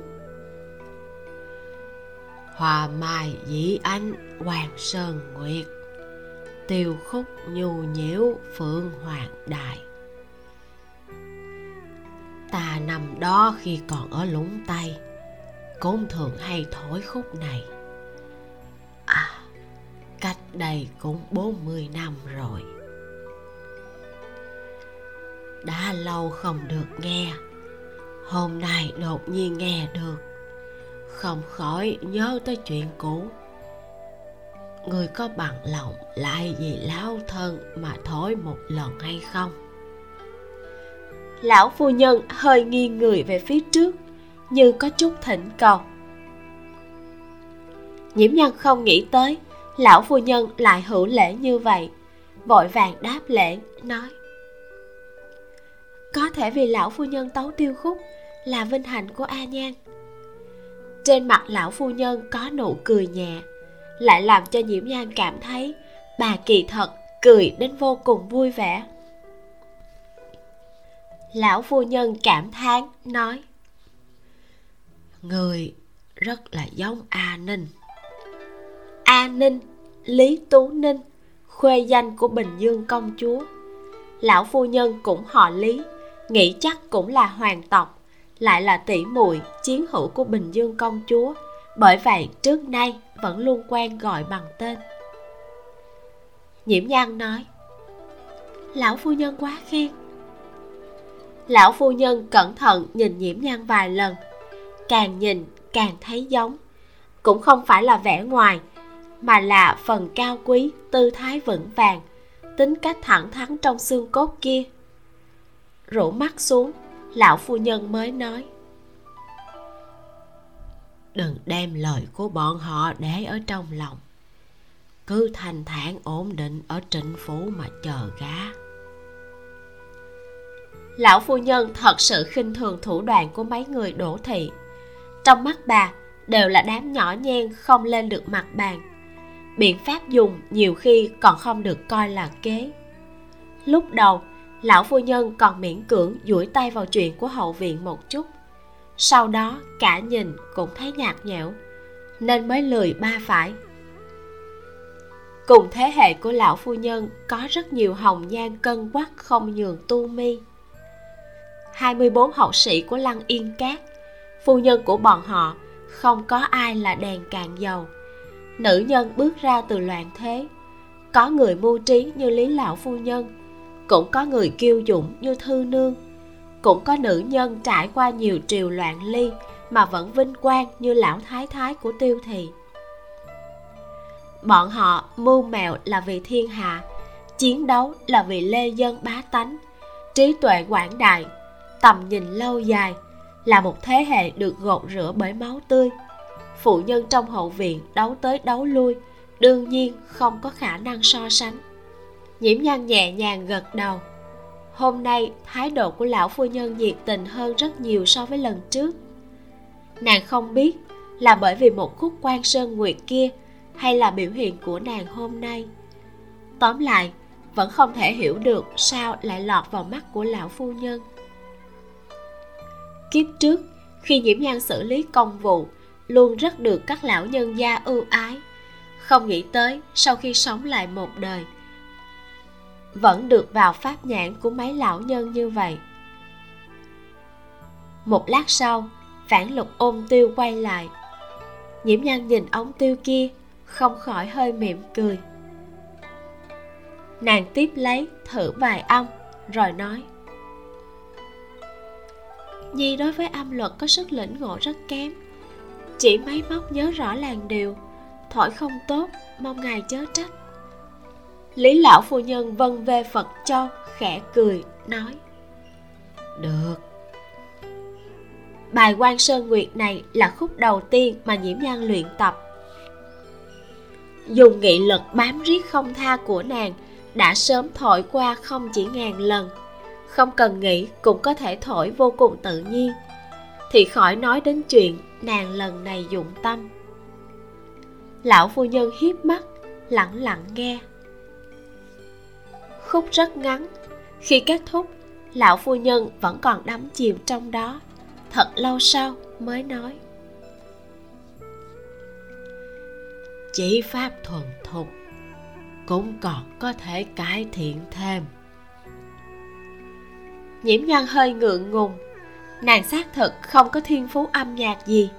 Speaker 2: Hòa mai dĩ anh hoàng sơn nguyệt tiêu khúc nhu nhiễu phượng hoàng đại ta nằm đó khi còn ở lũng tây cũng thường hay thổi khúc này à cách đây cũng bốn mươi năm rồi. Đã lâu không được nghe. Hôm nay đột nhiên nghe được. Không khỏi nhớ tới chuyện cũ. Người có bằng lòng lại vì lão thân mà thổi một lần hay không?
Speaker 1: Lão phu nhân hơi nghiêng người về phía trước như có chút thỉnh cầu nhiễm nhân không nghĩ tới, lão phu nhân lại hữu lễ như vậy. Vội vàng đáp lễ, nói, có thể vì lão phu nhân tấu tiêu khúc là vinh hạnh của a nhan. Trên mặt lão phu nhân có nụ cười nhẹ, lại làm cho nhiễm nhan cảm thấy bà kỳ thật cười đến vô cùng vui vẻ. Lão phu nhân cảm thán, nói,
Speaker 2: người rất là giống a ninh
Speaker 1: a ninh, lý tú ninh, khuê danh của bình dương công chúa. Lão phu nhân cũng họ lý, nghĩ chắc cũng là hoàng tộc, lại là tỷ muội chiến hữu của bình dương công chúa. Bởi vậy trước nay vẫn luôn quen gọi bằng tên. Nhiễm nhan nói, lão phu nhân quá khen. Lão phu nhân cẩn thận nhìn nhiễm nhan vài lần, càng nhìn càng thấy giống. Cũng không phải là vẻ ngoài mà là phần cao quý, tư thái vững vàng, tính cách thẳng thắn trong xương cốt kia. Rủ mắt xuống, lão phu nhân mới nói,
Speaker 2: đừng đem lời của bọn họ để ở trong lòng. Cứ thanh thản ổn định ở trịnh phủ mà chờ gá.
Speaker 1: Lão phu nhân thật sự khinh thường thủ đoạn của mấy người đổ thị. Trong mắt bà đều là đám nhỏ nhen không lên được mặt bàn biện pháp dùng nhiều khi còn không được coi là kế. Lúc đầu, lão phu nhân còn miễn cưỡng duỗi tay vào chuyện của hậu viện một chút. Sau đó, cả nhìn cũng thấy nhạt nhẽo, nên mới lười ba phải. Cùng thế hệ của lão phu nhân có rất nhiều hồng nhan cân quắc không nhường tu mi. 24 hậu sĩ của lăng yên cát, phu nhân của bọn họ không có ai là đèn cạn dầu nữ nhân bước ra từ loạn thế. Có người mưu trí như lý lão phu nhân, cũng có người kiêu dũng như thư nương, cũng có nữ nhân trải qua nhiều triều loạn ly mà vẫn vinh quang như lão thái thái của tiêu thị. Bọn họ mưu mẹo là vì thiên hạ, chiến đấu là vì lê dân bá tánh. Trí tuệ quảng đại, tầm nhìn lâu dài là một thế hệ được gột rửa bởi máu tươi phụ nhân trong hậu viện đấu tới đấu lui, đương nhiên không có khả năng so sánh. Nhiễm nhan nhẹ nhàng gật đầu. Hôm nay, thái độ của lão phu nhân nhiệt tình hơn rất nhiều so với lần trước. Nàng không biết là bởi vì một khúc quan sơn nguyệt kia hay là biểu hiện của nàng hôm nay. Tóm lại, vẫn không thể hiểu được sao lại lọt vào mắt của lão phu nhân. Kiếp trước, khi nhiễm nhan xử lý công vụ luôn rất được các lão nhân gia ưu ái. Không nghĩ tới, sau khi sống lại một đời, vẫn được vào pháp nhãn của mấy lão nhân như vậy. Một lát sau phản lục ôm tiêu quay lại. Nhiễm nhan nhìn ống tiêu kia, không khỏi hơi mỉm cười. Nàng tiếp lấy thử vài âm, rồi nói, nhi, đối với âm luật có sức lĩnh ngộ rất kém chỉ máy móc nhớ rõ làn điều thổi không tốt mong ngài chớ trách. Lý lão phu nhân vân về phật châu khẽ cười nói.
Speaker 2: Được.
Speaker 1: Bài quan sơn nguyệt này là khúc đầu tiên mà nhiễm nhan luyện tập. Dùng nghị lực bám riết không tha của nàng đã sớm thổi qua không chỉ ngàn lần. Không cần nghĩ cũng có thể thổi vô cùng tự nhiên thì khỏi nói đến chuyện nàng lần này dụng tâm. Lão phu nhân hiếp mắt, lặng lặng nghe. Khúc rất ngắn, khi kết thúc, lão phu nhân vẫn còn đắm chìm trong đó, thật lâu sau mới nói.
Speaker 2: Chỉ pháp thuần thục, cũng còn có thể cải thiện thêm.
Speaker 1: Nhiễm nhan hơi ngượng ngùng nàng xác thực không có thiên phú âm nhạc gì.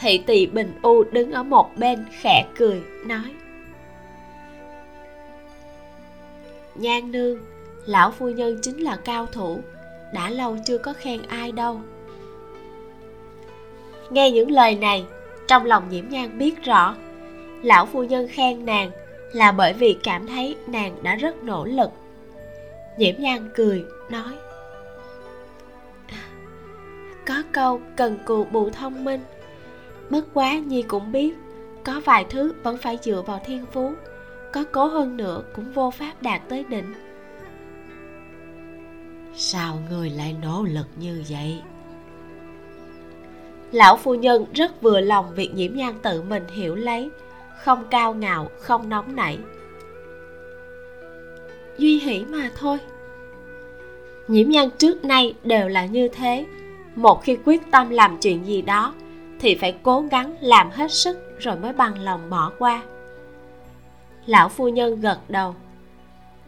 Speaker 1: Thị tỳ bình u đứng ở một bên khẽ cười, nói, nhan nương, lão phu nhân chính là cao thủ, đã lâu chưa có khen ai đâu. Nghe những lời này, trong lòng nhiễm nhan biết rõ, lão phu nhân khen nàng là bởi vì cảm thấy nàng đã rất nỗ lực. Nhiễm nhan cười, nói có câu cần cù bù thông minh. Bất quá nhi cũng biết có vài thứ vẫn phải dựa vào thiên phú có cố hơn nữa cũng vô pháp đạt tới đỉnh.
Speaker 2: Sao người lại nỗ lực như vậy?
Speaker 1: Lão phu nhân rất vừa lòng việc nhiễm nhan tự mình hiểu lấy không cao ngạo không nóng nảy. Duy hỷ mà thôi. Nhiễm nhan trước nay đều là như thế một khi quyết tâm làm chuyện gì đó, thì phải cố gắng làm hết sức rồi mới bằng lòng bỏ qua. Lão phu nhân gật đầu.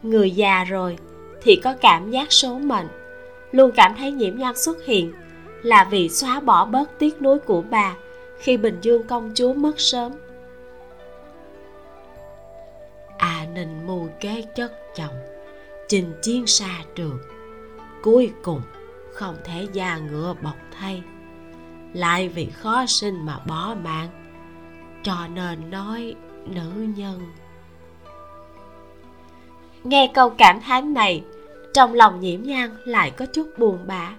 Speaker 1: Người già rồi thì có cảm giác số mệnh, luôn cảm thấy nhiễm nhan xuất hiện là vì xóa bỏ bớt tiếc nuối của bà khi bình dương công chúa mất sớm.
Speaker 2: À ninh mù kế chất chồng, trình chiến xa trường, cuối cùng không thể da ngựa bọc thay. Lại vì khó sinh mà bỏ mạng, cho nên nói nữ nhân.
Speaker 1: Nghe câu cảm thán này, trong lòng nhiễm nhang lại có chút buồn bã.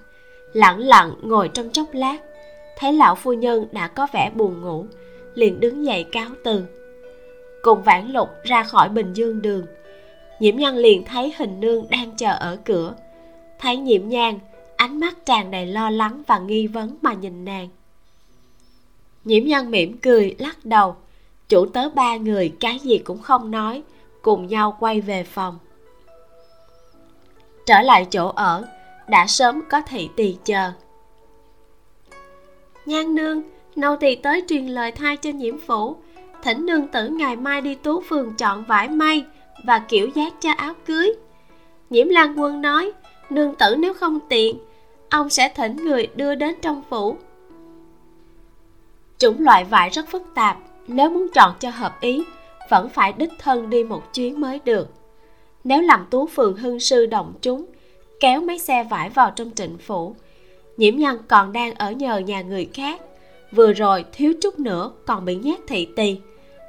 Speaker 1: Lặng lặng ngồi trong chốc lát, thấy lão phu nhân đã có vẻ buồn ngủ, liền đứng dậy cáo từ. Cùng vãn lục ra khỏi bình dương đường nhiễm nhang liền thấy hình nương đang chờ ở cửa. Thấy nhiễm nhang ánh mắt tràn đầy lo lắng và nghi vấn mà nhìn nàng. Nhiễm nhân mỉm cười, lắc đầu. Chủ tớ ba người, cái gì cũng không nói, cùng nhau quay về phòng. Trở lại chỗ ở, đã sớm có thị tỳ chờ. Nhan nương, nô tỳ tới truyền lời thai cho nhiễm phủ. Thỉnh nương tử ngày mai đi tú phường chọn vải may và kiểu dáng cho áo cưới. Nhiễm lan quân nói, nương tử nếu không tiện ông sẽ thỉnh người đưa đến trong phủ. Chủng loại vải rất phức tạp, nếu muốn chọn cho hợp ý, vẫn phải đích thân đi một chuyến mới được. Nếu làm tú phường hưng sư động chúng, kéo mấy xe vải vào trong trịnh phủ, nhiễm nhân còn đang ở nhờ nhà người khác, vừa rồi thiếu chút nữa còn bị nhét thị tỳ.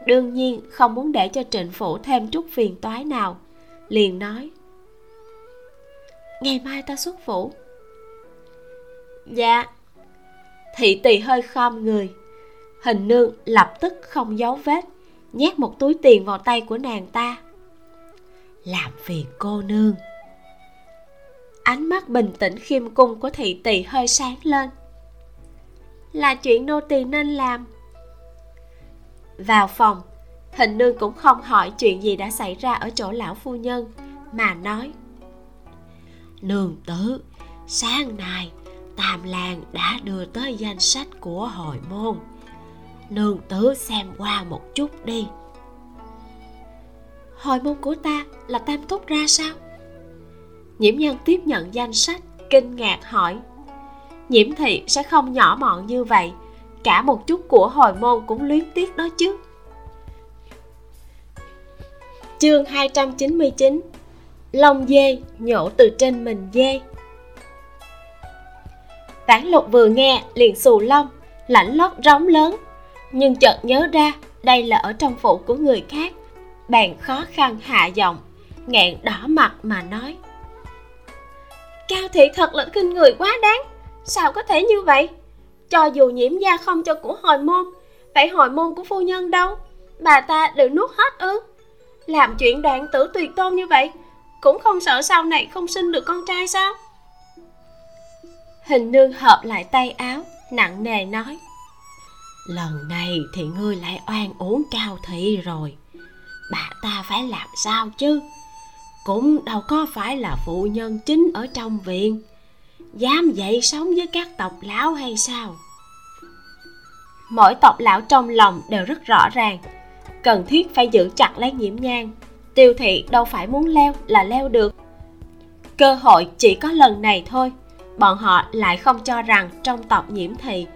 Speaker 1: Đương nhiên không muốn để cho trịnh phủ thêm chút phiền toái nào, liền nói, ngày mai ta xuất phủ dạ. Thị tỳ hơi khom người. Hình nương lập tức không giấu vết, nhét một túi tiền vào tay của nàng ta.
Speaker 2: Làm phiền cô nương.
Speaker 1: Ánh mắt bình tĩnh khiêm cung của thị tỳ hơi sáng lên. Là chuyện nô tỳ nên làm. Vào phòng, hình nương cũng không hỏi chuyện gì đã xảy ra ở chỗ lão phu nhân, mà nói,
Speaker 2: nương tử sáng nay tam lan đã đưa tới danh sách của hội môn. Nương tử xem qua một chút đi.
Speaker 1: Hội môn của ta là tam túc ra sao? Nhiễm nhân tiếp nhận danh sách, kinh ngạc hỏi. Nhiễm thị sẽ không nhỏ mọn như vậy, cả một chút của hồi môn cũng luyến tiếc đó chứ. Chương 299 Lông dê nhổ từ trên mình dê. Vãn lục vừa nghe, liền xù lông Lãnh lót rống lớn. Nhưng chợt nhớ ra, đây là ở trong phủ của người khác. Bèn khó khăn hạ giọng, nghẹn đỏ mặt mà nói. Cao thị thật là kinh người quá đáng, Sao có thể như vậy? Cho dù nhiễm da không cho của hồi môn, Vậy hồi môn của phu nhân đâu? Bà ta đều nuốt hết ư? Làm chuyện đoạn tử tuyệt tôn như vậy, cũng không sợ sau này không sinh được con trai sao? Hình nương hợp lại tay áo nặng nề nói.
Speaker 2: Lần này thì ngươi lại oan uổng cao thị rồi. Bà ta phải làm sao chứ? Cũng đâu có phải là phụ nhân chính ở trong viện. Dám dậy sống với các tộc lão hay sao?
Speaker 1: Mỗi tộc lão trong lòng đều rất rõ ràng. Cần thiết phải giữ chặt lấy nhiễm nhang tiêu thị đâu phải muốn leo là leo được. Cơ hội chỉ có lần này thôi bọn họ lại không cho rằng trong tộc nhiễm thị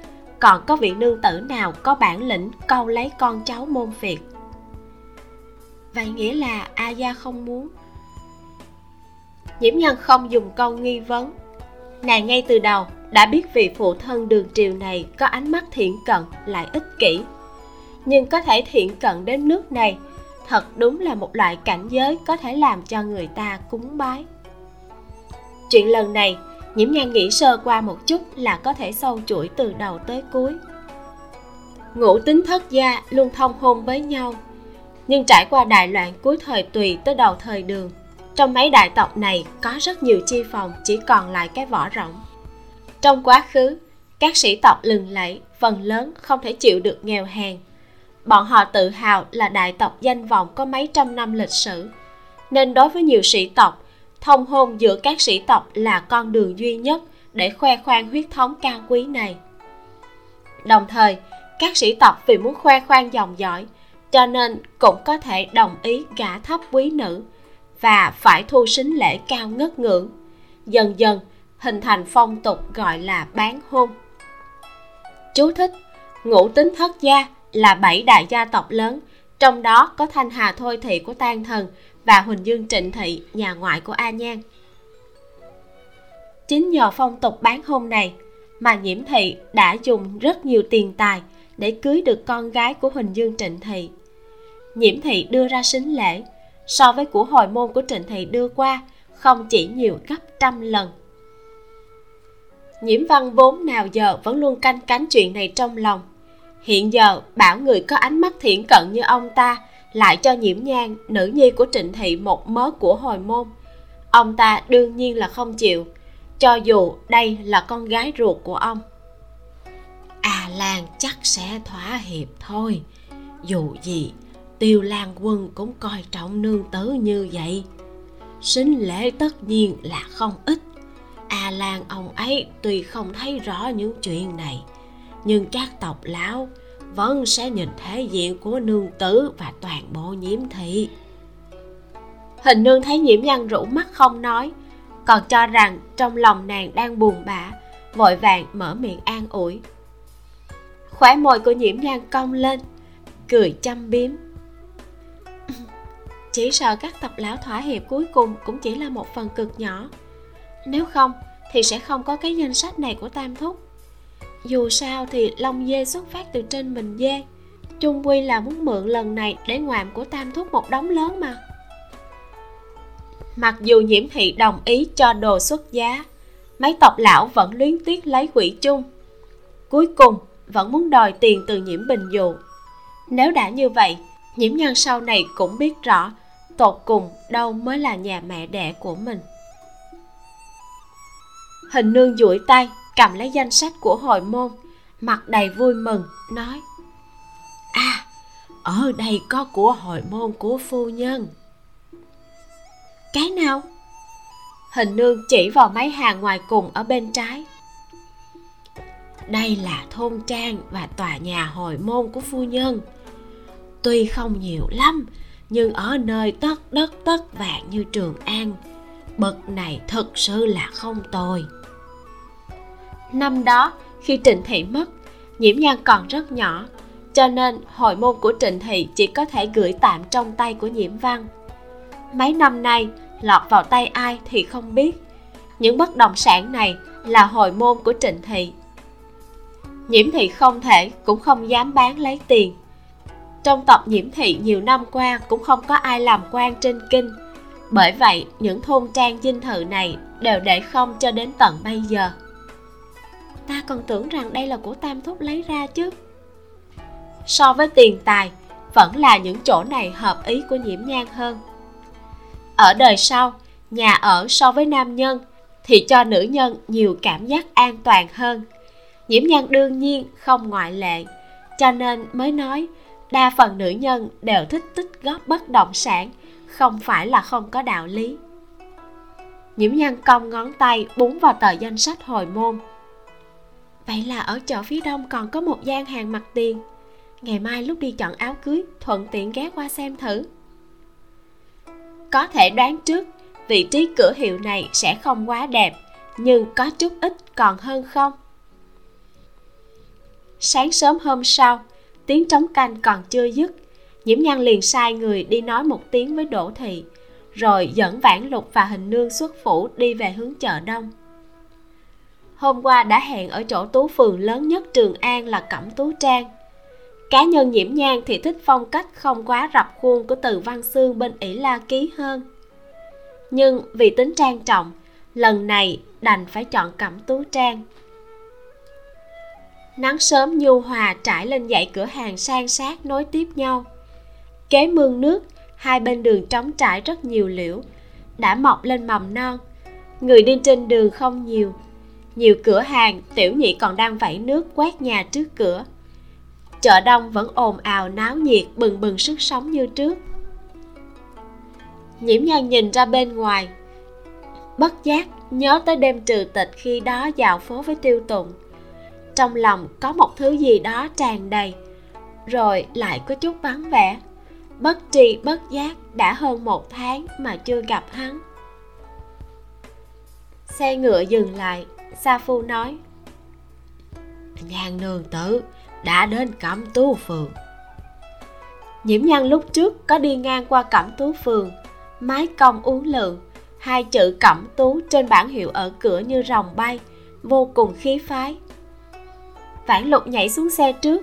Speaker 1: còn có vị nương tử nào có bản lĩnh câu lấy con cháu môn việt vậy nghĩa là a gia không muốn. Nhiễm nhân không dùng câu nghi vấn. Nàng ngay từ đầu đã biết vị phụ thân đường triều này có ánh mắt thiện cận lại ích kỷ. Nhưng có thể thiện cận đến nước này thật đúng là một loại cảnh giới có thể làm cho người ta cúng bái. Chuyện lần này nhiễm nhan nghĩ sơ qua một chút là có thể sâu chuỗi từ đầu tới cuối. Ngũ tính thất gia luôn thông hôn với nhau, nhưng trải qua đại loạn cuối thời tùy tới đầu thời đường, trong mấy đại tộc này có rất nhiều chi phòng chỉ còn lại cái vỏ rỗng. Trong quá khứ, các sĩ tộc lừng lẫy, phần lớn không thể chịu được nghèo hèn. Bọn họ tự hào là đại tộc danh vọng có mấy trăm năm lịch sử, nên đối với nhiều sĩ tộc thông hôn giữa các sĩ tộc là con đường duy nhất để khoe khoang huyết thống cao quý này. Đồng thời, các sĩ tộc vì muốn khoe khoang dòng dõi, cho nên cũng có thể đồng ý gả thấp quý nữ và phải thu sính lễ cao ngất ngưỡng. Dần dần, hình thành phong tục gọi là bán hôn. Chú thích, ngũ tính thất gia là bảy đại gia tộc lớn, trong đó có thanh hà thôi thị của tan thần và huỳnh dương trịnh thị, nhà ngoại của a nhan. Chính nhờ phong tục bán hôn này mà nhiễm thị đã dùng rất nhiều tiền tài để cưới được con gái của huỳnh dương trịnh thị. Nhiễm thị đưa ra sính lễ so với của hồi môn của trịnh thị đưa qua không chỉ nhiều gấp trăm lần. Nhiễm văn vốn nào giờ vẫn luôn canh cánh chuyện này trong lòng. Hiện giờ bảo người có ánh mắt thiện cận như ông ta lại cho nhiễm nhang nữ nhi của trịnh thị, một mớ của hồi môn. Ông ta đương nhiên là không chịu, cho dù đây là con gái ruột của ông.
Speaker 2: À lan chắc sẽ thỏa hiệp thôi. Dù gì, tiêu lan quân cũng coi trọng nương tử như vậy. Sính lễ tất nhiên là không ít. A lan ông ấy tuy không thấy rõ những chuyện này, nhưng các tộc lão vẫn sẽ nhìn thể diện của nương tử và toàn bộ nhiễm thị.
Speaker 1: Hình nương thấy nhiễm nhân rũ mắt không nói, còn cho rằng trong lòng nàng đang buồn bã, vội vàng mở miệng an ủi. Khóe môi của nhiễm nhan cong lên, cười chăm biếm. <laughs> Chỉ sợ các tập lão thỏa hiệp cuối cùng cũng chỉ là một phần cực nhỏ. Nếu không thì sẽ không có cái danh sách này của tam thúc dù sao thì lông dê xuất phát từ trên mình dê. Chung quy là muốn mượn lần này để ngoạm của tam thúc một đống lớn mà. Mặc dù nhiễm thị đồng ý cho đồ xuất giá, mấy tộc lão vẫn luyến tiếc lấy quỹ chung. Cuối cùng, vẫn muốn đòi tiền từ nhiễm bình dụ. Nếu đã như vậy, nhiễm nhân sau này cũng biết rõ tột cùng đâu mới là nhà mẹ đẻ của mình. Hình nương duỗi tay cầm lấy danh sách của hội môn, mặt đầy vui mừng, nói
Speaker 2: à ở đây có của hội môn của phu nhân.
Speaker 1: Cái nào? Hình nương chỉ vào mấy hàng ngoài cùng ở bên trái.
Speaker 2: Đây là thôn trang và tòa nhà hội môn của phu nhân. Tuy không nhiều lắm, nhưng ở nơi tất đất tất vàng như trường an, bậc này thật sự là không tồi
Speaker 1: năm đó, khi trịnh thị mất, nhiễm nhan còn rất nhỏ, cho nên hội môn của trịnh thị chỉ có thể gửi tạm trong tay của nhiễm văn. Mấy năm nay, lọt vào tay ai thì không biết. Những bất động sản này là hồi môn của trịnh thị. Nhiễm thị không thể, cũng không dám bán lấy tiền. Trong tộc nhiễm thị nhiều năm qua cũng không có ai làm quan trên kinh. Bởi vậy, những thôn trang dinh thự này đều để không cho đến tận bây giờ ta còn tưởng rằng đây là của tam thúc lấy ra chứ. So với tiền tài, vẫn là những chỗ này hợp ý của nhiễm nhan hơn. Ở đời sau, nhà ở so với nam nhân thì cho nữ nhân nhiều cảm giác an toàn hơn. Nhiễm nhan đương nhiên không ngoại lệ, cho nên mới nói đa phần nữ nhân đều thích tích góp bất động sản, không phải là không có đạo lý. Nhiễm nhan cong ngón tay búng vào tờ danh sách hồi môn vậy là ở chợ phía đông còn có một gian hàng mặt tiền. Ngày mai lúc đi chọn áo cưới, thuận tiện ghé qua xem thử. Có thể đoán trước, vị trí cửa hiệu này sẽ không quá đẹp, nhưng có chút ít còn hơn không? Sáng sớm hôm sau, tiếng trống canh còn chưa dứt, nhiễm nhan liền sai người đi nói một tiếng với đỗ thị, rồi dẫn vãn lục và hình nương xuất phủ đi về hướng chợ đông hôm qua đã hẹn ở chỗ tú phường lớn nhất trường an là cẩm tú trang. Cá nhân nhiễm nhan thì thích phong cách không quá rập khuôn của từ văn xương bên ỷ la ký hơn. Nhưng vì tính trang trọng, lần này đành phải chọn cẩm tú trang. Nắng sớm nhu hòa trải lên dãy cửa hàng san sát nối tiếp nhau. Kế mương nước, hai bên đường trống trải rất nhiều liễu, đã mọc lên mầm non. Người đi trên đường không nhiều nhiều cửa hàng, tiểu nhị còn đang vẩy nước quét nhà trước cửa. Chợ đông vẫn ồn ào náo nhiệt, bừng bừng sức sống như trước. Nhiễm nhan nhìn ra bên ngoài, bất giác nhớ tới đêm trừ tịch khi đó dạo phố với tiêu tụng trong lòng có một thứ gì đó tràn đầy, rồi lại có chút vắng vẻ. Bất tri, bất giác đã hơn một tháng mà chưa gặp hắn. Xe ngựa dừng lại sa phu nói nhan nương tử đã đến cẩm tú phường. Nhiễm nhan lúc trước có đi ngang qua cẩm tú phường, mái cong uốn lượn, hai chữ cẩm tú trên bảng hiệu ở cửa như rồng bay, vô cùng khí phái. Vãn lục nhảy xuống xe trước,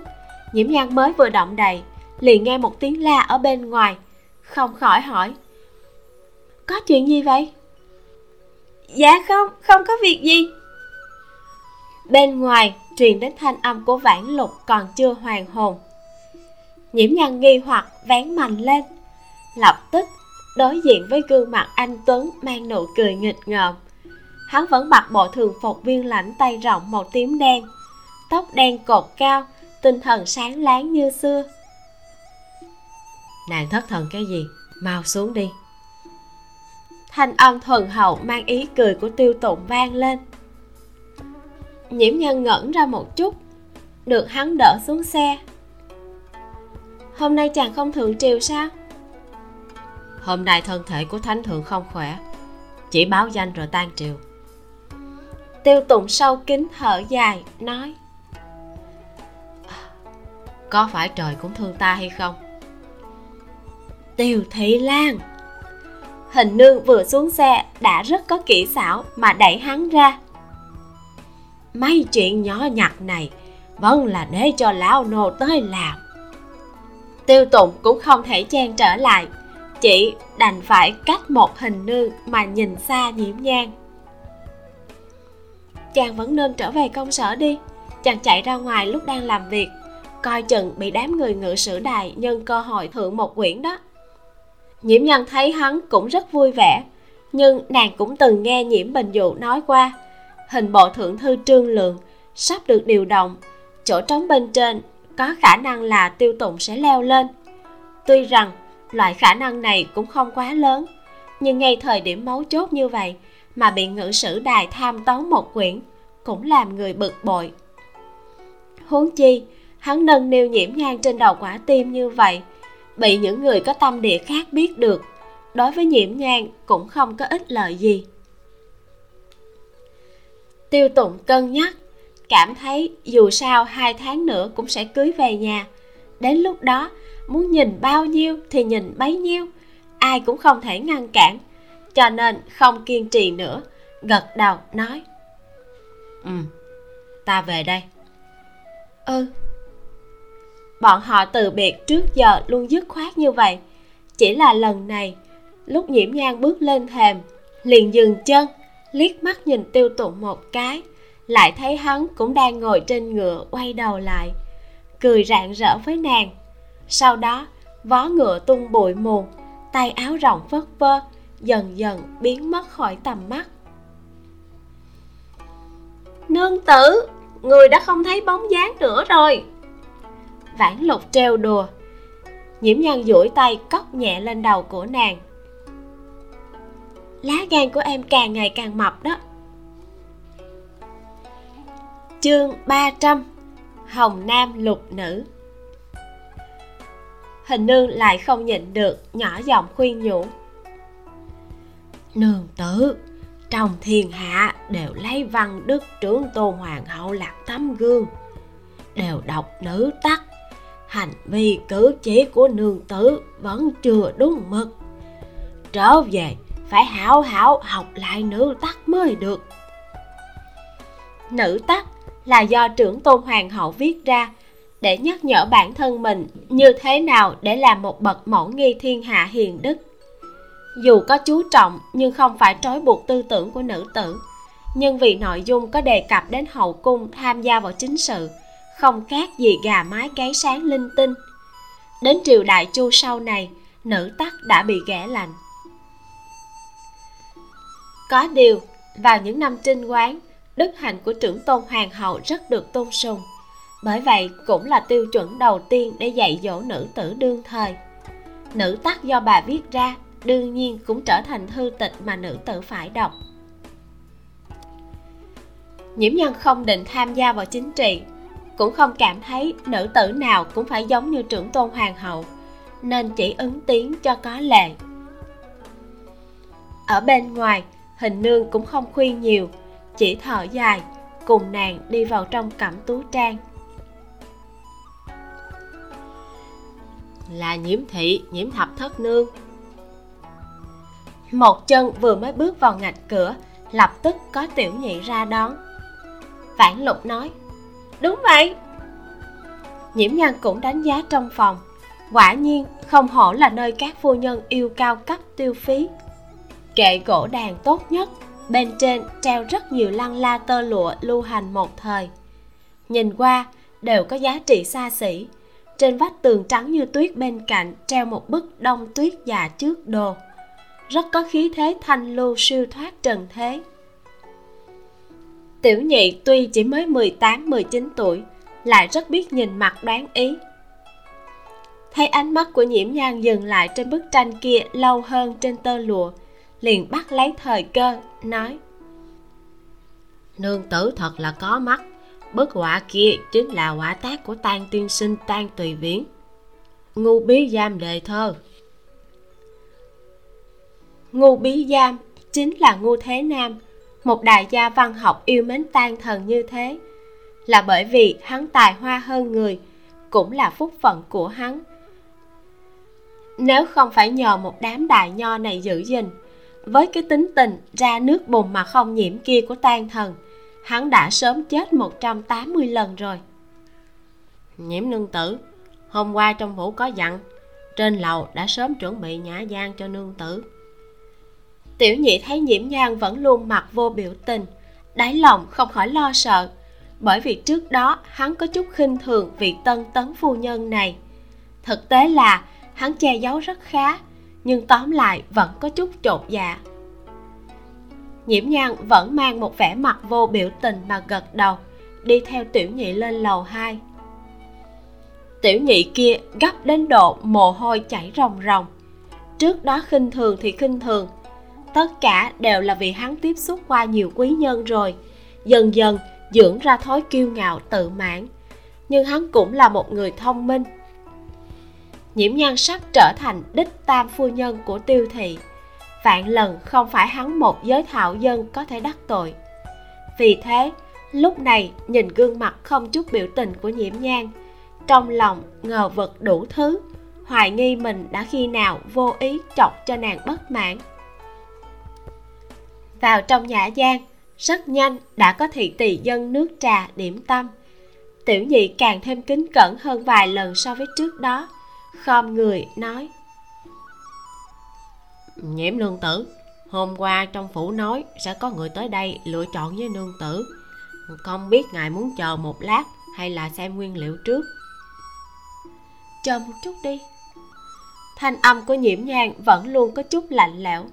Speaker 1: nhiễm nhan mới vừa động đầy liền nghe một tiếng la ở bên ngoài, không khỏi hỏi, có chuyện gì vậy? Dạ không không có việc gì bên ngoài truyền đến thanh âm của vãn lục còn chưa hoàn hồn. Nhiễm nhan nghi hoặc vén mạnh lên lập tức đối diện với gương mặt anh tuấn mang nụ cười nghịch ngợm. Hắn vẫn mặc bộ thường phục viên lãnh tay rộng màu tím đen tóc đen cột cao tinh thần sáng láng như xưa. Nàng thất thần cái gì? Mau xuống đi. Thanh âm thuần hậu mang ý cười của tiêu tụng vang lên nhiễm nhân ngẩn ra một chút được hắn đỡ xuống xe. Hôm nay chàng không thượng triều sao? Hôm nay thân thể của thánh thượng không khỏe chỉ báo danh rồi tan triều. Tiêu tụng sâu kín thở dài nói có phải trời cũng thương ta hay không? Tiêu thị lan. Hình nương vừa xuống xe đã rất có kỹ xảo mà đẩy hắn ra mấy chuyện nhỏ nhặt này vẫn là để cho lão nô tới làm. Tiêu tụng cũng không thể chen trở lại, chỉ đành phải cách một hình nương mà nhìn xa nhiễm nhang. Chàng vẫn nên trở về công sở đi, chàng chạy ra ngoài lúc đang làm việc, coi chừng bị đám người ngự sử đài nhân cơ hội thượng một quyển đó. Nhiễm nhân thấy hắn cũng rất vui vẻ, nhưng nàng cũng từng nghe nhiễm bình dụ nói qua hình bộ thượng thư trương lượng sắp được điều động. Chỗ trống bên trên có khả năng là tiêu tụng sẽ leo lên. Tuy rằng, loại khả năng này cũng không quá lớn, nhưng ngay thời điểm mấu chốt như vậy mà bị ngự sử đài tham tấu một quyển cũng làm người bực bội. Huống chi, hắn nâng niu nhiễm nhang trên đầu quả tim như vậy, bị những người có tâm địa khác biết được, đối với nhiễm nhang cũng không có ích lợi gì tiêu tụng cân nhắc, cảm thấy dù sao hai tháng nữa cũng sẽ cưới về nhà. Đến lúc đó, muốn nhìn bao nhiêu thì nhìn bấy nhiêu, ai cũng không thể ngăn cản, cho nên không kiên trì nữa, gật đầu, nói ừ ta về đây. Ừ. Bọn họ từ biệt trước giờ luôn dứt khoát như vậy. Chỉ là lần này, lúc nhiễm nhang bước lên thềm, liền dừng chân liếc mắt nhìn tiêu tụng một cái lại thấy hắn cũng đang ngồi trên ngựa quay đầu lại cười rạng rỡ với nàng. Sau đó vó ngựa tung bụi mù tay áo rộng vất vơ dần dần biến mất khỏi tầm mắt. Nương tử người đã không thấy bóng dáng nữa rồi. Vãn lục treo đùa nhiễm nhan duỗi tay cốc nhẹ lên đầu của nàng lá gan của em càng ngày càng mập đó. Chương 300 Hồng Nam lục nữ. Hình nương lại không nhịn được, nhỏ giọng khuyên nhủ.
Speaker 2: Nương tử, Trong thiên hạ đều lấy văn đức trưởng tôn hoàng hậu làm tấm gương. Đều đọc nữ tắc, Hành vi cử chỉ của nương tử vẫn chưa đúng mực. Trở về phải hảo hảo học lại nữ tắc mới được.
Speaker 1: Nữ tắc là do trưởng tôn hoàng hậu viết ra để nhắc nhở bản thân mình như thế nào để làm một bậc mẫu nghi thiên hạ hiền đức. Dù có chú trọng nhưng không phải trói buộc tư tưởng của nữ tử, nhưng vì nội dung có đề cập đến hậu cung tham gia vào chính sự, không khác gì gà mái cấy sáng linh tinh. Đến triều đại chu sau này, nữ tắc đã bị ghẻ lạnh có điều, vào những năm trinh quán, đức hạnh của trưởng tôn hoàng hậu rất được tôn sùng. Bởi vậy cũng là tiêu chuẩn đầu tiên để dạy dỗ nữ tử đương thời. Nữ tắc do bà viết ra đương nhiên cũng trở thành thư tịch mà nữ tử phải đọc. Nhiễm nhân không định tham gia vào chính trị, cũng không cảm thấy nữ tử nào cũng phải giống như trưởng tôn hoàng hậu, nên chỉ ứng tiếng cho có lệ. Ở bên ngoài hình nương cũng không khuyên nhiều chỉ thở dài cùng nàng đi vào trong cẩm tú trang.
Speaker 2: Là nhiễm thị nhiễm thập thất nương.
Speaker 1: Một chân vừa mới bước vào ngạch cửa lập tức có tiểu nhị ra đón. Vãn lục nói đúng vậy. Nhiễm nhan cũng đánh giá trong phòng quả nhiên không hổ là nơi các phu nhân yêu cao cấp tiêu phí kệ gỗ đàn tốt nhất. Bên trên treo rất nhiều lăng la tơ lụa lưu hành một thời. Nhìn qua, đều có giá trị xa xỉ. Trên vách tường trắng như tuyết bên cạnh treo một bức đông tuyết già trước đồ. Rất có khí thế thanh lưu siêu thoát trần thế. Tiểu nhị tuy chỉ mới 18-19 tuổi, lại rất biết nhìn mặt đoán ý. Thấy ánh mắt của nhiễm nhan dừng lại trên bức tranh kia lâu hơn trên tơ lụa liền bắt lấy thời cơ nói
Speaker 2: nương tử thật là có mắt bức họa kia chính là họa tác của tan tiên sinh tan tùy viễn. Ngu bí giam đề thơ.
Speaker 1: Ngu bí giam chính là ngu thế nam một đại gia văn học yêu mến tan thần như thế. Là bởi vì hắn tài hoa hơn người cũng là phúc phận của hắn. Nếu không phải nhờ một đám đại nho này giữ gìn với cái tính tình ra nước bùn mà không nhiễm kia của tan thần hắn đã sớm chết 180 lần rồi.
Speaker 2: Nhiễm nương tử hôm qua trong phủ có dặn trên lầu đã sớm chuẩn bị nhã gian cho nương tử.
Speaker 1: Tiểu nhị thấy nhiễm nhan vẫn luôn mặt vô biểu tình đáy lòng không khỏi lo sợ bởi vì trước đó hắn có chút khinh thường vị tân tấn phu nhân này. Thực tế là hắn che giấu rất khá nhưng tóm lại vẫn có chút chột dạ. Nhiễm nhan vẫn mang một vẻ mặt vô biểu tình mà gật đầu, đi theo tiểu nhị lên lầu 2 tiểu nhị kia gấp đến độ mồ hôi chảy ròng ròng. Trước đó khinh thường thì khinh thường. Tất cả đều là vì hắn tiếp xúc qua nhiều quý nhân rồi, dần dần dưỡng ra thói kiêu ngạo tự mãn. Nhưng hắn cũng là một người thông minh nhiễm nhan sắc trở thành đích tam phu nhân của tiêu thị. Vạn lần không phải hắn một giới thạo dân có thể đắc tội. Vì thế, lúc này nhìn gương mặt không chút biểu tình của nhiễm nhan, trong lòng ngờ vực đủ thứ, hoài nghi mình đã khi nào vô ý chọc cho nàng bất mãn. Vào trong nhã gian, rất nhanh đã có thị tỳ dân nước trà điểm tâm. Tiểu nhị càng thêm kính cẩn hơn vài lần so với trước đó khom người nói.
Speaker 2: Nhiễm nương tử hôm qua trong phủ nói sẽ có người tới đây lựa chọn với nương tử. Không biết ngài muốn chờ một lát hay là xem nguyên liệu trước.
Speaker 1: Chờ một chút đi. Thanh âm của nhiễm nhang vẫn luôn có chút lạnh lẽo.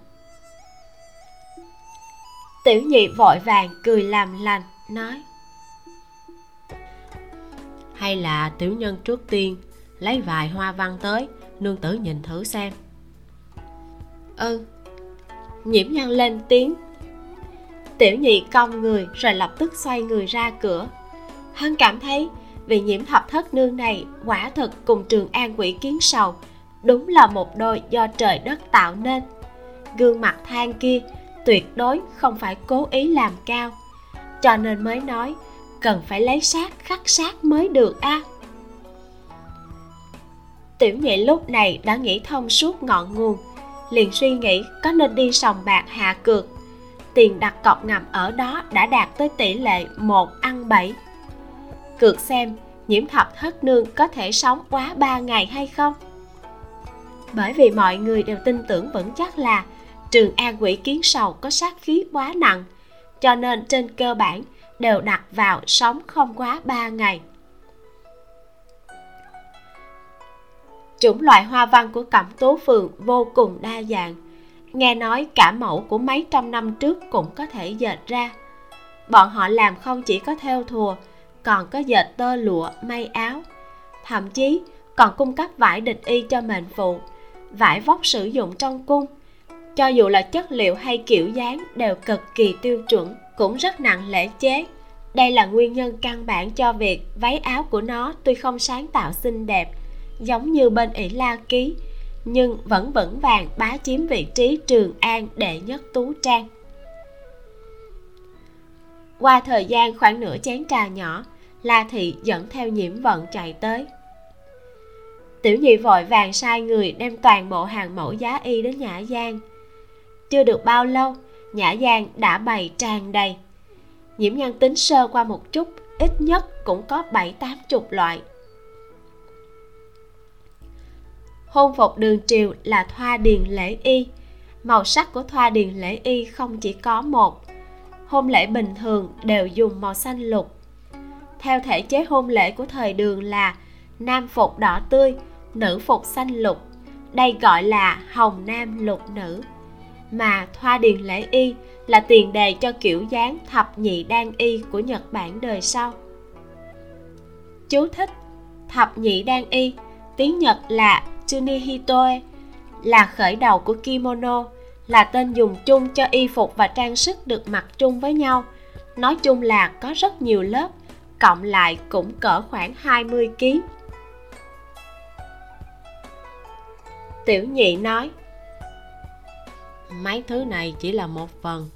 Speaker 1: Tiểu nhị vội vàng cười làm lành nói.
Speaker 2: Hay là tiểu nhân trước tiên lấy vài hoa văn tới, nương tử nhìn thử xem.
Speaker 1: Ừ. Nhiễm nhân lên tiếng. Tiểu nhị cong người rồi lập tức xoay người ra cửa. Hân cảm thấy vị nhiễm thập thất nương này quả thực cùng trường an quỷ kiến sầu, đúng là một đôi do trời đất tạo nên. Gương mặt than kia tuyệt đối không phải cố ý làm cao, cho nên mới nói cần phải lấy sát khắc sát mới được a. à tiểu nhị lúc này đã nghĩ thông suốt ngọn nguồn. Liền suy nghĩ có nên đi sòng bạc hạ cược. Tiền đặt cọc ngầm ở đó đã đạt tới tỷ lệ một ăn bảy. Cược xem, nhiễm thập thất nương có thể sống quá ba ngày hay không? Bởi vì mọi người đều tin tưởng vững chắc là trường an quỷ kiến sầu có sát khí quá nặng, cho nên trên cơ bản đều đặt vào sống không quá 3 ngày. Chủng loại hoa văn của Cẩm Tú Phường vô cùng đa dạng. Nghe nói cả mẫu của mấy trăm năm trước cũng có thể dệt ra. Bọn họ làm không chỉ có theo thùa, còn có dệt tơ lụa, may áo. Thậm chí còn cung cấp vải địch y cho mệnh phụ, vải vóc sử dụng trong cung. Cho dù là chất liệu hay kiểu dáng đều cực kỳ tiêu chuẩn cũng rất nặng lễ chế đây là nguyên nhân căn bản cho việc váy áo của nó tuy không sáng tạo xinh đẹp giống như bên ỷ la ký, nhưng vẫn vững vàng bá chiếm vị trí trường an đệ nhất tú trang. Qua thời gian khoảng nửa chén trà nhỏ, la thị dẫn theo nhiễm vận chạy tới. Tiểu nhị vội vàng sai người đem toàn bộ hàng mẫu giá y đến nhã giang. Chưa được bao lâu, nhã giang đã bày tràn đầy. Nhiễm nhan tính sơ qua một chút, ít nhất cũng có bảy tám chục loại. Hôn phục đường triều là thoa điền lễ y. Màu sắc của thoa điền lễ y không chỉ có một. Hôn lễ bình thường đều dùng màu xanh lục. Theo thể chế hôn lễ của thời đường là nam phục đỏ tươi nữ phục xanh lục. Đây gọi là hồng nam lục nữ. Mà thoa điền lễ y là tiền đề cho kiểu dáng thập nhị đan y của Nhật Bản đời sau. Chú thích Thập nhị đan y, tiếng Nhật là Tsunihitoe, là khởi đầu của kimono, là tên dùng chung cho y phục và trang sức được mặc chung với nhau. Nói chung là có rất nhiều lớp, cộng lại cũng cỡ khoảng 20 kg. Tiểu nhị nói
Speaker 2: mấy thứ này chỉ là một phần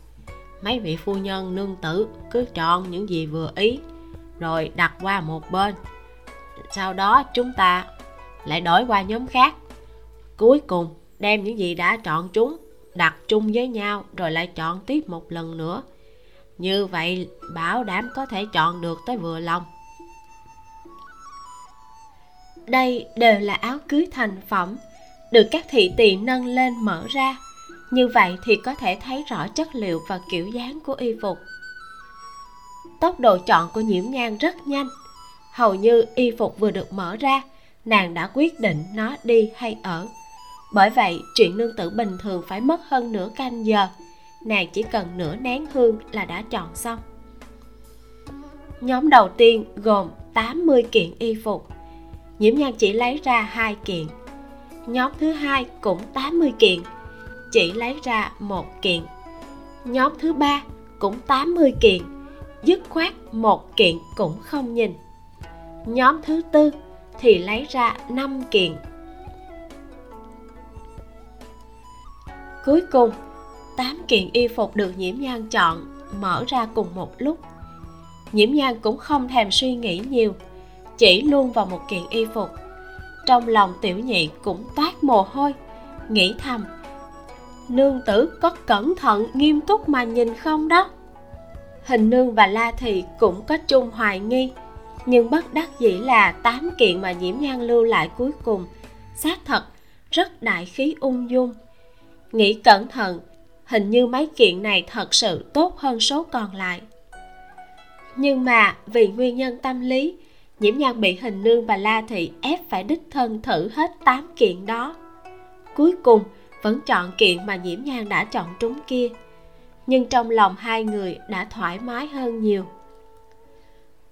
Speaker 2: mấy vị phu nhân nương tử cứ chọn những gì vừa ý rồi đặt qua một bên sau đó chúng ta lại đổi qua nhóm khác. Cuối cùng, đem những gì đã chọn chúng đặt chung với nhau rồi lại chọn tiếp một lần nữa. Như vậy, bảo đảm có thể chọn được tới vừa lòng.
Speaker 1: Đây đều là áo cưới thành phẩm, được các thị tỳ nâng lên mở ra. Như vậy thì có thể thấy rõ chất liệu và kiểu dáng của y phục. Tốc độ chọn của nhiễm nhan rất nhanh. Hầu như y phục vừa được mở ra nàng đã quyết định nó đi hay ở. Bởi vậy, chuyện nương tử bình thường phải mất hơn nửa canh giờ. Nàng chỉ cần nửa nén hương là đã chọn xong. Nhóm đầu tiên gồm 80 kiện y phục. Nhiễm nhan chỉ lấy ra hai kiện. Nhóm thứ hai cũng 80 kiện, chỉ lấy ra một kiện. Nhóm thứ ba cũng 80 kiện, dứt khoát một kiện cũng không nhìn. Nhóm thứ tư thì lấy ra 5 kiện cuối cùng 8 kiện y phục được nhiễm nhan chọn, mở ra cùng một lúc. Nhiễm nhan cũng không thèm suy nghĩ nhiều, chỉ luôn vào một kiện y phục. Trong lòng tiểu nhị cũng toát mồ hôi, nghĩ thầm, nương tử có cẩn thận, nghiêm túc mà nhìn không đó. Hình nương và la thị cũng có chung hoài nghi nhưng bất đắc dĩ là tám kiện mà nhiễm nhan lưu lại cuối cùng. Xác thật, rất đại khí ung dung. Nghĩ cẩn thận, hình như mấy kiện này thật sự tốt hơn số còn lại. Nhưng mà vì nguyên nhân tâm lý nhiễm nhan bị hình nương và la thị ép phải đích thân thử hết tám kiện đó. Cuối cùng, vẫn chọn kiện mà nhiễm nhan đã chọn trúng kia. Nhưng trong lòng hai người đã thoải mái hơn nhiều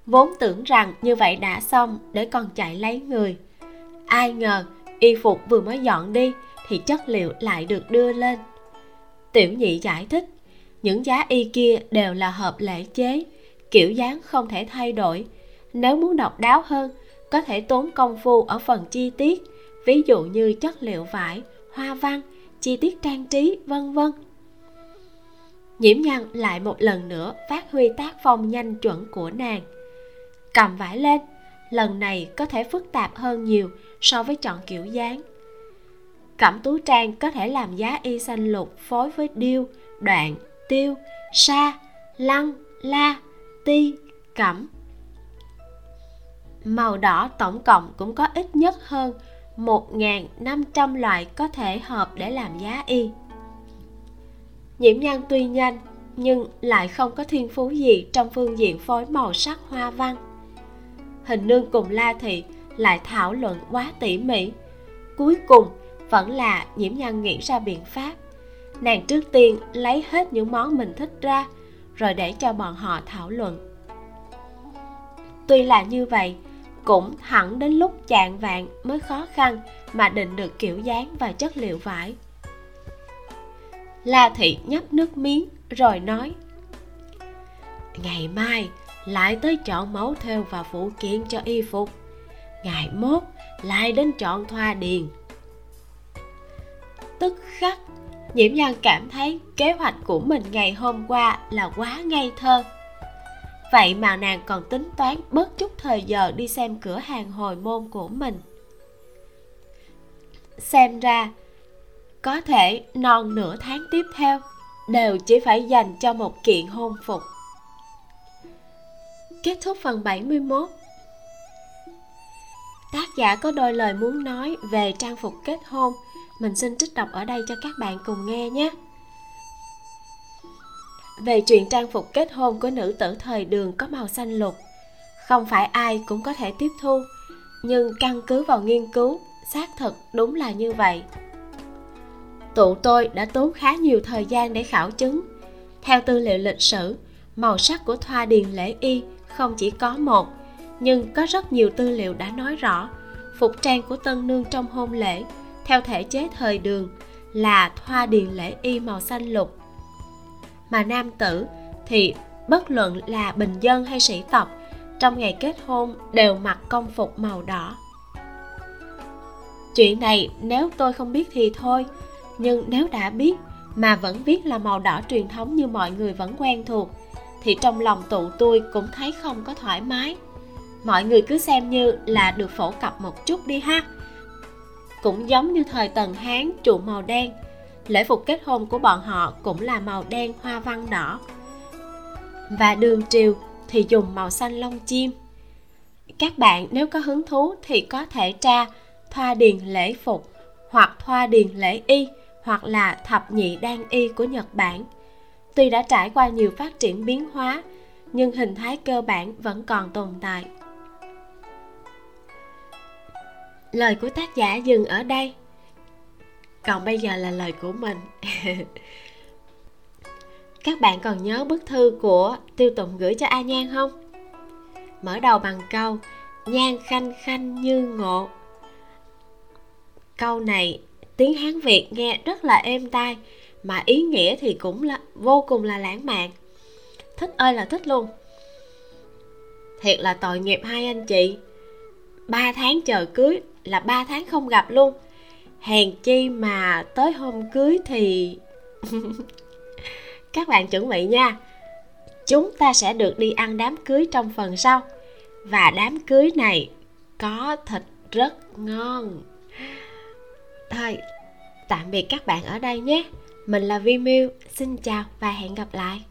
Speaker 1: vốn tưởng rằng như vậy đã xong, để còn chạy lấy người. Ai ngờ, y phục vừa mới dọn đi, thì chất liệu lại được đưa lên. Tiểu nhị giải thích, những giá y kia đều là hợp lễ chế, kiểu dáng không thể thay đổi. Nếu muốn độc đáo hơn, có thể tốn công phu ở phần chi tiết, ví dụ như chất liệu vải, hoa văn, chi tiết trang trí, vân vân. Nhiễm nhân lại một lần nữa phát huy tác phong nhanh chuẩn của nàng cầm vải lên. Lần này có thể phức tạp hơn nhiều so với chọn kiểu dáng. Cẩm tú trang có thể làm giá y xanh lục phối với điêu, đoạn, tiêu, sa, lăng, la, ti, cẩm. Màu đỏ tổng cộng cũng có ít nhất hơn 1.500 loại có thể hợp để làm giá y. Nhiễm nhan tuy nhanh, nhưng lại không có thiên phú gì trong phương diện phối màu sắc hoa văn hình nương cùng la thị lại thảo luận quá tỉ mỉ. Cuối cùng, vẫn là nhiễm nhan nghĩ ra biện pháp. Nàng trước tiên lấy hết những món mình thích ra, rồi để cho bọn họ thảo luận. Tuy là như vậy, cũng hẳn đến lúc chạng vạn mới khó khăn mà định được kiểu dáng và chất liệu vải. La thị nhấp nước miếng, rồi nói, ngày mai lại tới chọn mẫu thêu và phụ kiện cho y phục. Ngày mốt lại đến chọn thoa điền. Tức khắc, nhiễm nhan cảm thấy kế hoạch của mình ngày hôm qua là quá ngây thơ. Vậy mà nàng còn tính toán bớt chút thời giờ đi xem cửa hàng hồi môn của mình. Xem ra, có thể non nửa tháng tiếp theo, đều chỉ phải dành cho một kiện hôn phục kết thúc phần 71 tác giả có đôi lời muốn nói về trang phục kết hôn. Mình xin trích đọc ở đây cho các bạn cùng nghe nhé. Về chuyện trang phục kết hôn của nữ tử thời đường có màu xanh lục, không phải ai cũng có thể tiếp thu, nhưng căn cứ vào nghiên cứu, xác thực đúng là như vậy. Tụ tôi đã tốn khá nhiều thời gian để khảo chứng. Theo tư liệu lịch sử, màu sắc của thoa điền lễ y không chỉ có một, nhưng có rất nhiều tư liệu đã nói rõ. Phục trang của tân nương trong hôn lễ, theo thể chế thời đường, là thoa điền lễ y màu xanh lục. Mà nam tử thì bất luận là bình dân hay sĩ tộc, trong ngày kết hôn đều mặc công phục màu đỏ. Chuyện này nếu tôi không biết thì thôi, nhưng nếu đã biết mà vẫn viết là màu đỏ truyền thống như mọi người vẫn quen thuộc thì trong lòng tụ tôi cũng thấy không có thoải mái. Mọi người cứ xem như là được phổ cập một chút đi ha. Cũng giống như thời tần hán trụ màu đen, lễ phục kết hôn của bọn họ cũng là màu đen hoa văn đỏ. Và đường triều thì dùng màu xanh lông chim. Các bạn nếu có hứng thú thì có thể tra thoa điền lễ phục hoặc thoa điền lễ y hoặc là thập nhị đan y của nhật bản tuy đã trải qua nhiều phát triển biến hóa, nhưng hình thái cơ bản vẫn còn tồn tại. Lời của tác giả dừng ở đây. Còn bây giờ là lời của mình. <laughs> Các bạn còn nhớ bức thư của tiêu tụng gửi cho a nhan không? Mở đầu bằng câu, nhan khanh khanh như ngộ. Câu này, tiếng hán việt nghe rất là êm tai mà ý nghĩa thì cũng là, vô cùng là lãng mạn. Thích ơi là thích luôn. Thiệt là tội nghiệp hai anh chị. Ba tháng chờ cưới là ba tháng không gặp luôn. Hèn chi mà tới hôm cưới thì <laughs> các bạn chuẩn bị nha. Chúng ta sẽ được đi ăn đám cưới trong phần sau. Và đám cưới này có thịt rất ngon. Thôi, tạm biệt các bạn ở đây nhé mình là vi miu xin chào và hẹn gặp lại.